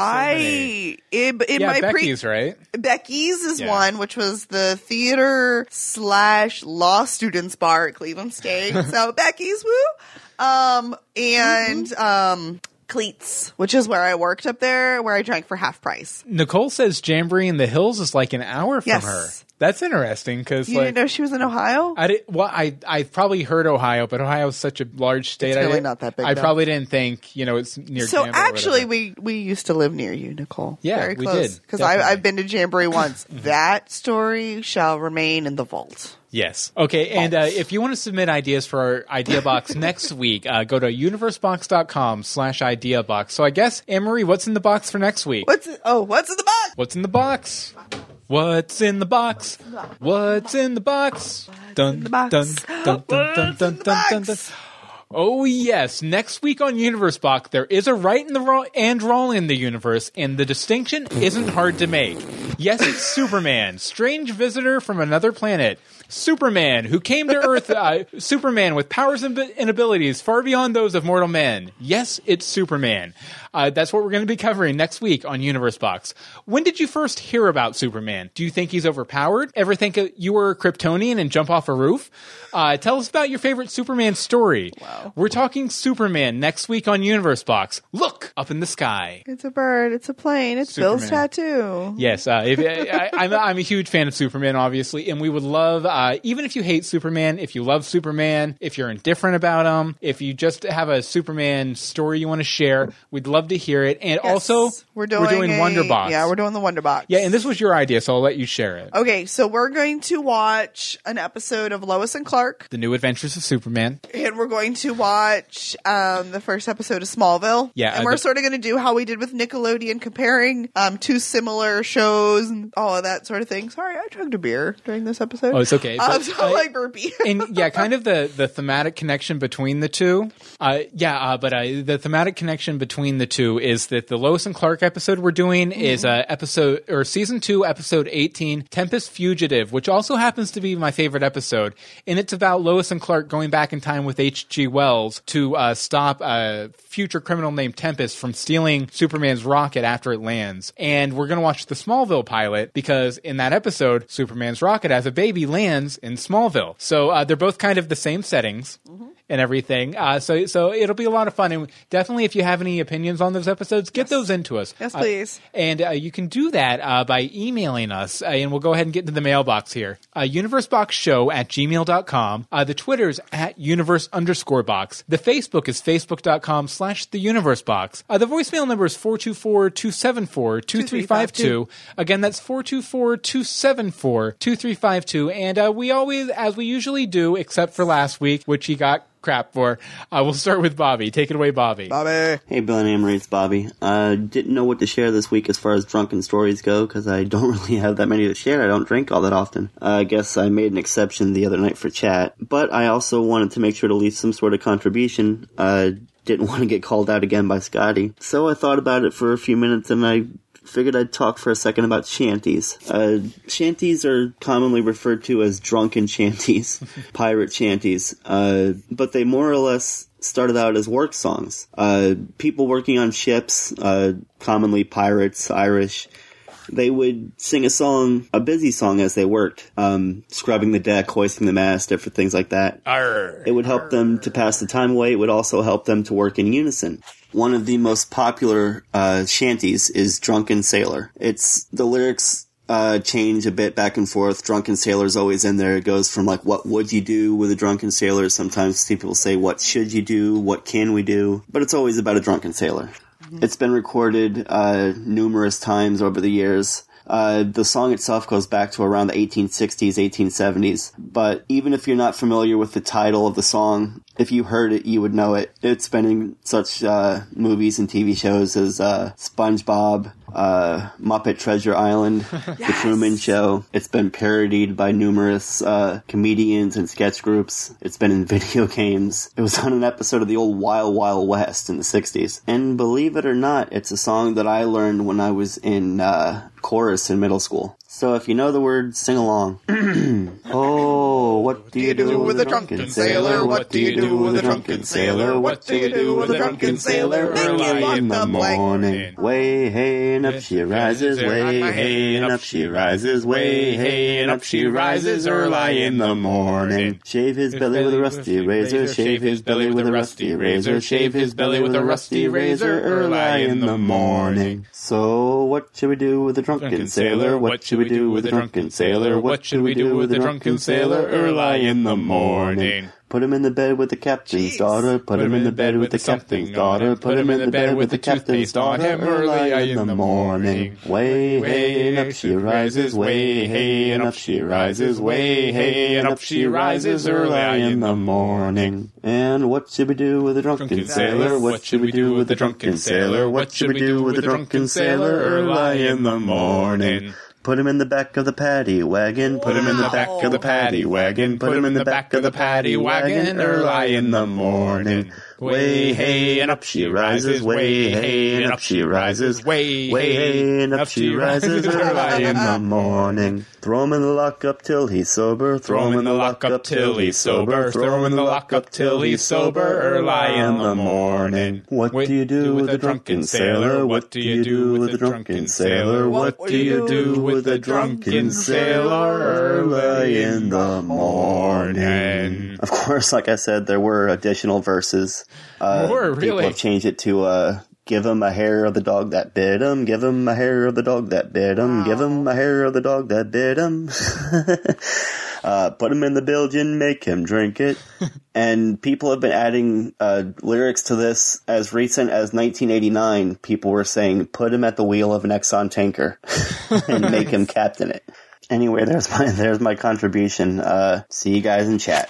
I it, in yeah, my pre- Becky's right. Becky's is Yeah. one, which was the theater slash law students bar at Cleveland State. so Becky's, woo. Um, and Mm-hmm. um, Cleats, which is where I worked up there, where I drank for half price. Nicole says Jamboree in the Hills is like an hour from Yes. her. That's interesting because You like didn't know she was in Ohio? I did, well, I I probably heard Ohio, but Ohio is such a large state. It's I really didn't- that big, I though. probably didn't think you know it's near. so Jamboree actually, we we used to live near you, Nicole. Yeah, Very close. Because definitely. I've been to Jamboree once. that story shall remain in the vault. Yes. Okay. And uh, if you want to submit ideas for our idea box next week, uh, go to universebox.com slash idea box. So I guess, Anne Marie, what's in the box for next week? What's it? Oh, what's in the box? What's in the box? What's in the box? What's in the box? Dun, the box? dun, dun, dun, dun, dun, dun, dun, dun. Oh yes, next week on Universe Box there is a right and the wrong and wrong in the universe, and the distinction isn't hard to make. Yes, it's Superman, strange visitor from another planet. Superman, who came to Earth, uh, Superman with powers and, and abilities far beyond those of mortal men. Yes, it's Superman. Uh, that's what we're going to be covering next week on Universe Box. When did you first hear about Superman? Do you think he's overpowered? Ever think uh, you were a Kryptonian and jump off a roof? Uh, tell us about your favorite Superman story. Wow. We're talking Superman next week on Universe Box. Look up in the sky. It's a bird. It's a plane. It's Bill's tattoo. Yes, uh, if, I, I'm, I'm a huge fan of Superman, obviously, and we would love, uh, even if you hate Superman, if you love Superman, if you're indifferent about him, if you just have a Superman story you want to share, we'd love to hear it. And also, we're doing, a- Wonder Box. Yeah, we're doing the Wonder Box. Yeah, and this was your idea, so I'll let you share it. Okay, so we're going to watch an episode of Lois and Clark, The New Adventures of Superman. and we're going to watch um, the first episode of Smallville. Yeah, and uh, we're the- sort of going to do how we did with Nickelodeon, comparing um, two similar shows and all of that sort of thing. Sorry, I chugged a beer during this episode. Oh, it's okay. Um, But, so uh, like burpee. and yeah, kind of the the thematic connection between the two. Uh, yeah, uh, but uh, the thematic connection between the two is that the Lois and Clark episode we're doing is uh, episode or season two, episode eighteen, Tempus Fugitive, which also happens to be my favorite episode, and it's about Lois and Clark going back in time with H. G. Wells to uh, stop a future criminal named Tempus from stealing Superman's rocket after it lands. And we're gonna watch the Smallville pilot because in that episode, Superman's rocket as a baby lands in Smallville. So uh, they're both kind of the same settings and everything. Uh, so so it'll be a lot of fun. And definitely, if you have any opinions on those episodes, get those into us. Yes, Uh, please. and uh, you can do that uh, by emailing us, uh, and we'll go ahead and get into the mailbox here. Uh, universeboxshow at gmail.com. Uh, the Twitter's at universe underscore box. The Facebook is facebook.com slash the universe box. Uh, the voicemail number is 424-274-2352. Again, that's 424-274-2352. And uh, we always, as we usually do, except for last week, which he got crap for, uh, we'll start with Bobby. Take it away, Bobby. Bobby. Hey, Bill and Anne Marie, it's Bobby. Uh, didn't know what to share this week as far as drunken stories go, because I don't really have that many to share. I don't drink all that often. Uh, I guess I made an exception the other night for chat, but I also wanted to make sure to leave some sort of contribution. Uh, didn't want to get called out again by Scotty. So I thought about it for a few minutes and I figured I'd talk for a second about shanties. Uh, shanties are commonly referred to as drunken shanties, pirate shanties, uh, but they more or less started out as work songs. Uh, people working on ships, uh, commonly pirates, Irish, they would sing a song, a busy song as they worked, um, scrubbing the deck, hoisting the mast, different things like that. It would help them to pass the time away. It would also help them to work in unison. One of the most popular uh, shanties is "Drunken Sailor." It's the lyrics uh, change a bit back and forth. Drunken Sailor's always in there. It goes from like, "What would you do with a drunken sailor?" Sometimes people say, "What should you do? What can we do?" But it's always about a drunken sailor. It's been recorded uh, numerous times over the years. Uh, the song itself goes back to around the 1860s, 1870s. But even if you're not familiar with the title of the song, if you heard it, you would know it. It's been in such uh, movies and TV shows as uh, SpongeBob, uh, Muppet Treasure Island, The Truman Show. It's been parodied by numerous uh, comedians and sketch groups. It's been in video games. It was on an episode of the old Wild Wild West in the 60s. And believe it or not, it's a song that I learned when I was in uh, chorus in middle school. So if you know the words, sing along. oh, what do you do with a drunken sailor? What do you do with a drunken sailor? What do you do with a drunken sailor? Early in the the morning. Way hey and up she rises, way hey and up she rises, way hey and up she rises early in the morning. Shave his belly with a rusty razor, shave his belly with a rusty razor, shave his belly with a rusty razor early in the morning. So what should we do with a drunken sailor? What should we do with a drunken sailor? What should we do with a drunken sailor early in the morning? Put him in the bed with the captain's daughter. Put him in the bed with the captain's daughter. Put him in the bed with the captain's daughter. Early in the morning. Way hey and up she rises. Way hey and up she rises. Way hey and up she rises early in the morning. And what should we do with a drunken sailor? What should we do with a drunken sailor? What should we do with a drunken sailor early in the morning? Put him in the back of the paddy wagon. Put him in the back of the paddy wagon. Put him in the back of the paddy wagon early in the morning. Way hey and up she rises. Way hey and up she rises. Way Way hey and up she rises early in the morning. Throw him in the lockup till he's sober. Throw him in the lockup till he's sober. Throw him in the lockup till he's sober early in the morning. What do you do with a drunken sailor? What do you do with a drunken sailor? What do you do with a drunken sailor early in the morning? Of course, like I said, there were additional verses. Uh, More, People really? have changed it to uh, give him a hair of the dog that bit him. Give him a hair of the dog that bit him. Give him a hair of the dog that bit him. uh, put him in the bilge and make him drink it. and people have been adding uh, lyrics to this as recent as 1989. People were saying, "Put him at the wheel of an Exxon tanker and make him captain it." Anyway, there's my there's my contribution. Uh, see you guys in chat.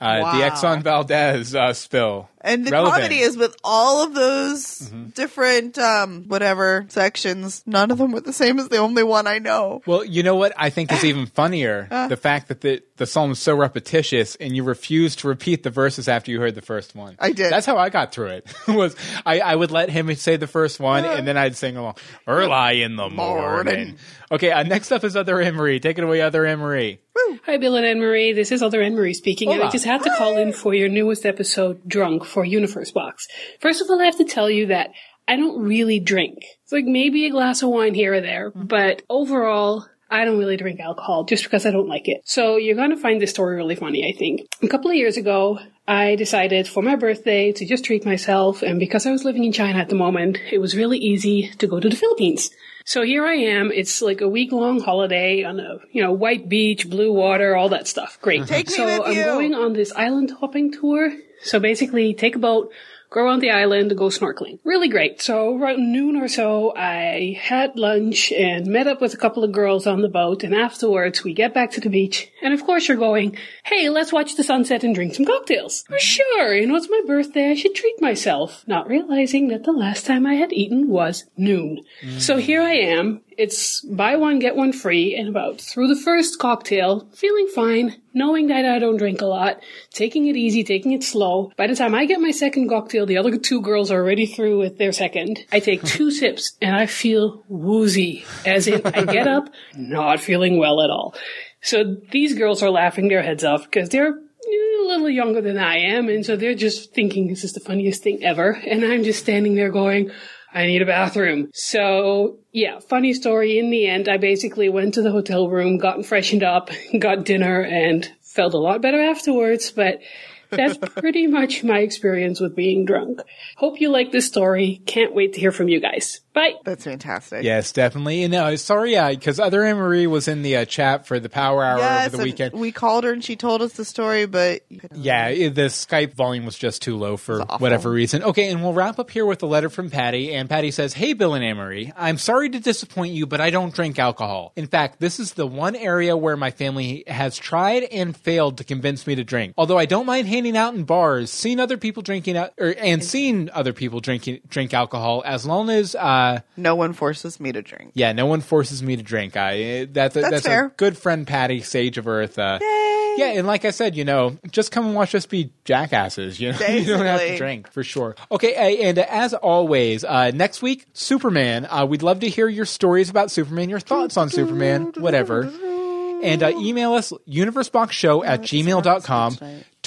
Uh, Wow. The Exxon Valdez uh, spill. And the Relevant. comedy is with all of those Mm-hmm. different, um, whatever sections. None of them were the same as the only one I know. Well, you know what I think is even funnier? the fact that the, the song is so repetitious and you refuse to repeat the verses after you heard the first one. I did. That's how I got through it. was I, I would let him say the first one and then I'd sing along. Early in the morning. Morning. Okay, uh, next up is Other Anne Marie. Take it away, Other Anne Marie. Hi, Bill and Anne Marie. This is Other Anne Marie speaking, and I just had to call in for your newest episode, Drunk, for Universe Box. First of all, I have to tell you that I don't really drink. It's like maybe a glass of wine here or there, mm-hmm. but overall, I don't really drink alcohol just because I don't like it. So you're going to find this story really funny, I think. A couple of years ago, I decided for my birthday to just treat myself, and because I was living in China at the moment, it was really easy to go to the Philippines. So here I am. It's like a week long holiday on a, you know, white beach, blue water, all that stuff. Great. Take me so with I'm you. going on this island hopping tour. So basically take a boat, go around the island, go snorkeling. Really great. So around noon or so, I had lunch and met up with a couple of girls on the boat. And afterwards, we get back to the beach. And of course, you're going, hey, let's watch the sunset and drink some cocktails. For sure. You know, it's my birthday. I should treat myself. Not realizing that the last time I had eaten was noon. So here I am. It's buy one, get one free, and about through the first cocktail, feeling fine, knowing that I don't drink a lot, taking it easy, taking it slow. By the time I get my second cocktail, the other two girls are already through with their second. I take two sips and I feel woozy, as in I get up not feeling well at all. So these girls are laughing their heads off because they're a little younger than I am, and so they're just thinking this is the funniest thing ever, and I'm just standing there going, I need a bathroom. So, yeah, funny story. In the end, I basically went to the hotel room, got freshened up, got dinner, and felt a lot better afterwards, but that's pretty much my experience with being drunk. Hope you like this story. Can't wait to hear from you guys. Bye. That's fantastic. Yes, definitely. And uh, sorry, yeah, because Other Anne Marie was in the uh, chat for the Power Hour Yes, over the weekend. we called her and she told us the story, but Yeah, it- the Skype volume was just too low for whatever reason. Okay, and we'll wrap up here with a letter from Patty. And Patty says, Hey, Bill and Anne Marie, I'm sorry to disappoint you, but I don't drink alcohol. In fact, this is the one area where my family has tried and failed to convince me to drink. Although I don't mind hanging out in bars, seeing other people drinking, out, or, and seeing other people drinking drink alcohol, as long as, uh, no one forces me to drink. yeah, no one forces me to drink. I that's a, That's that's, fair. a good friend, Patty, Sage of Earth. Uh, yeah, and like I said, you know, just come and watch us be jackasses. You know, you don't have to drink for sure. Okay, uh, and as always, uh, next week, Superman. Uh, we'd love to hear your stories about Superman, your thoughts on Superman, whatever. And uh, email us universeboxshow at gmail.com.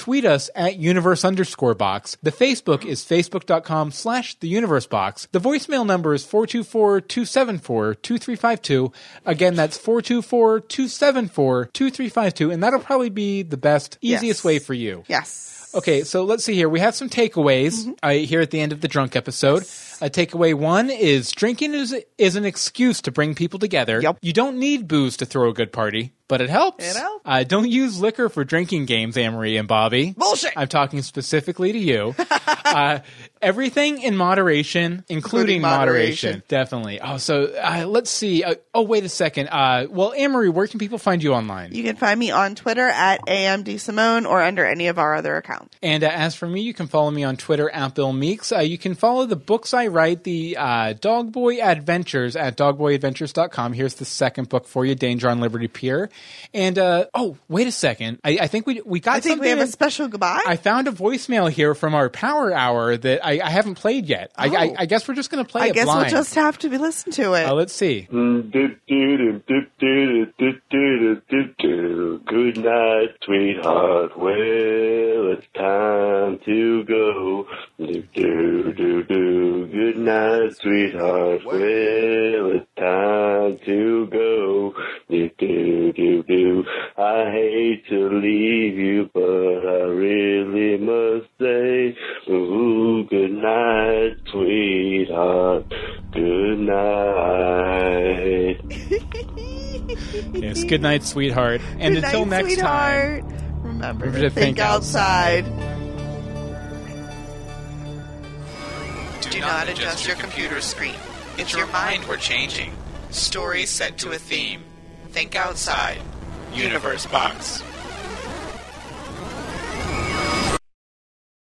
Tweet us at universe underscore box. The Facebook is facebook.com slash the universe box. The voicemail number is 424-274-2352. Again, that's 424-274-2352. And that'll probably be the best, easiest Yes. way for you. Yes. Okay, so let's see here. We have some takeaways uh, here at the end of the drunk episode. Uh, takeaway one is drinking is is an excuse to bring people together. Yep. You don't need booze to throw a good party, but it helps. It helps. Uh, don't use liquor for drinking games, Anne Marie and Bobby. Bullshit. I'm talking specifically to you. uh, everything in moderation, including, Including moderation. moderation. Definitely. Oh, so uh, let's see. Uh, oh, wait a second. Uh, well, Anne Marie, where can people find you online? You can find me on Twitter at AMD Simone or under any of our other accounts. And uh, as for me, you can follow me on Twitter at Bill Meeks. Uh, you can follow the books I write, the uh, Dog Boy Adventures at dogboyadventures.com. Here's the second book for you, Danger on Liberty Pier. And uh, oh, wait a second. I, I think we we got I think we something have a special goodbye. I found a voicemail here from our Power Hour that I, I haven't played yet. I, I, Oh. I guess we're just going to play I it guess blind. we'll just have to be listen to it. Uh, let's see. Good night, sweetheart. Well, it's time to go. Do, do, do, do. Good night, sweetheart. Well, it's time to go. Do, do, do, do. I hate to leave you, but I really must say, ooh, good night, sweetheart. Good night. Yes, good night, sweetheart. And Good until night, next time. sweetheart. Remember, Remember to to think, think outside. Do not adjust your computer screen. It's your mind we're changing. Stories set to a theme. Think outside. Universe Box.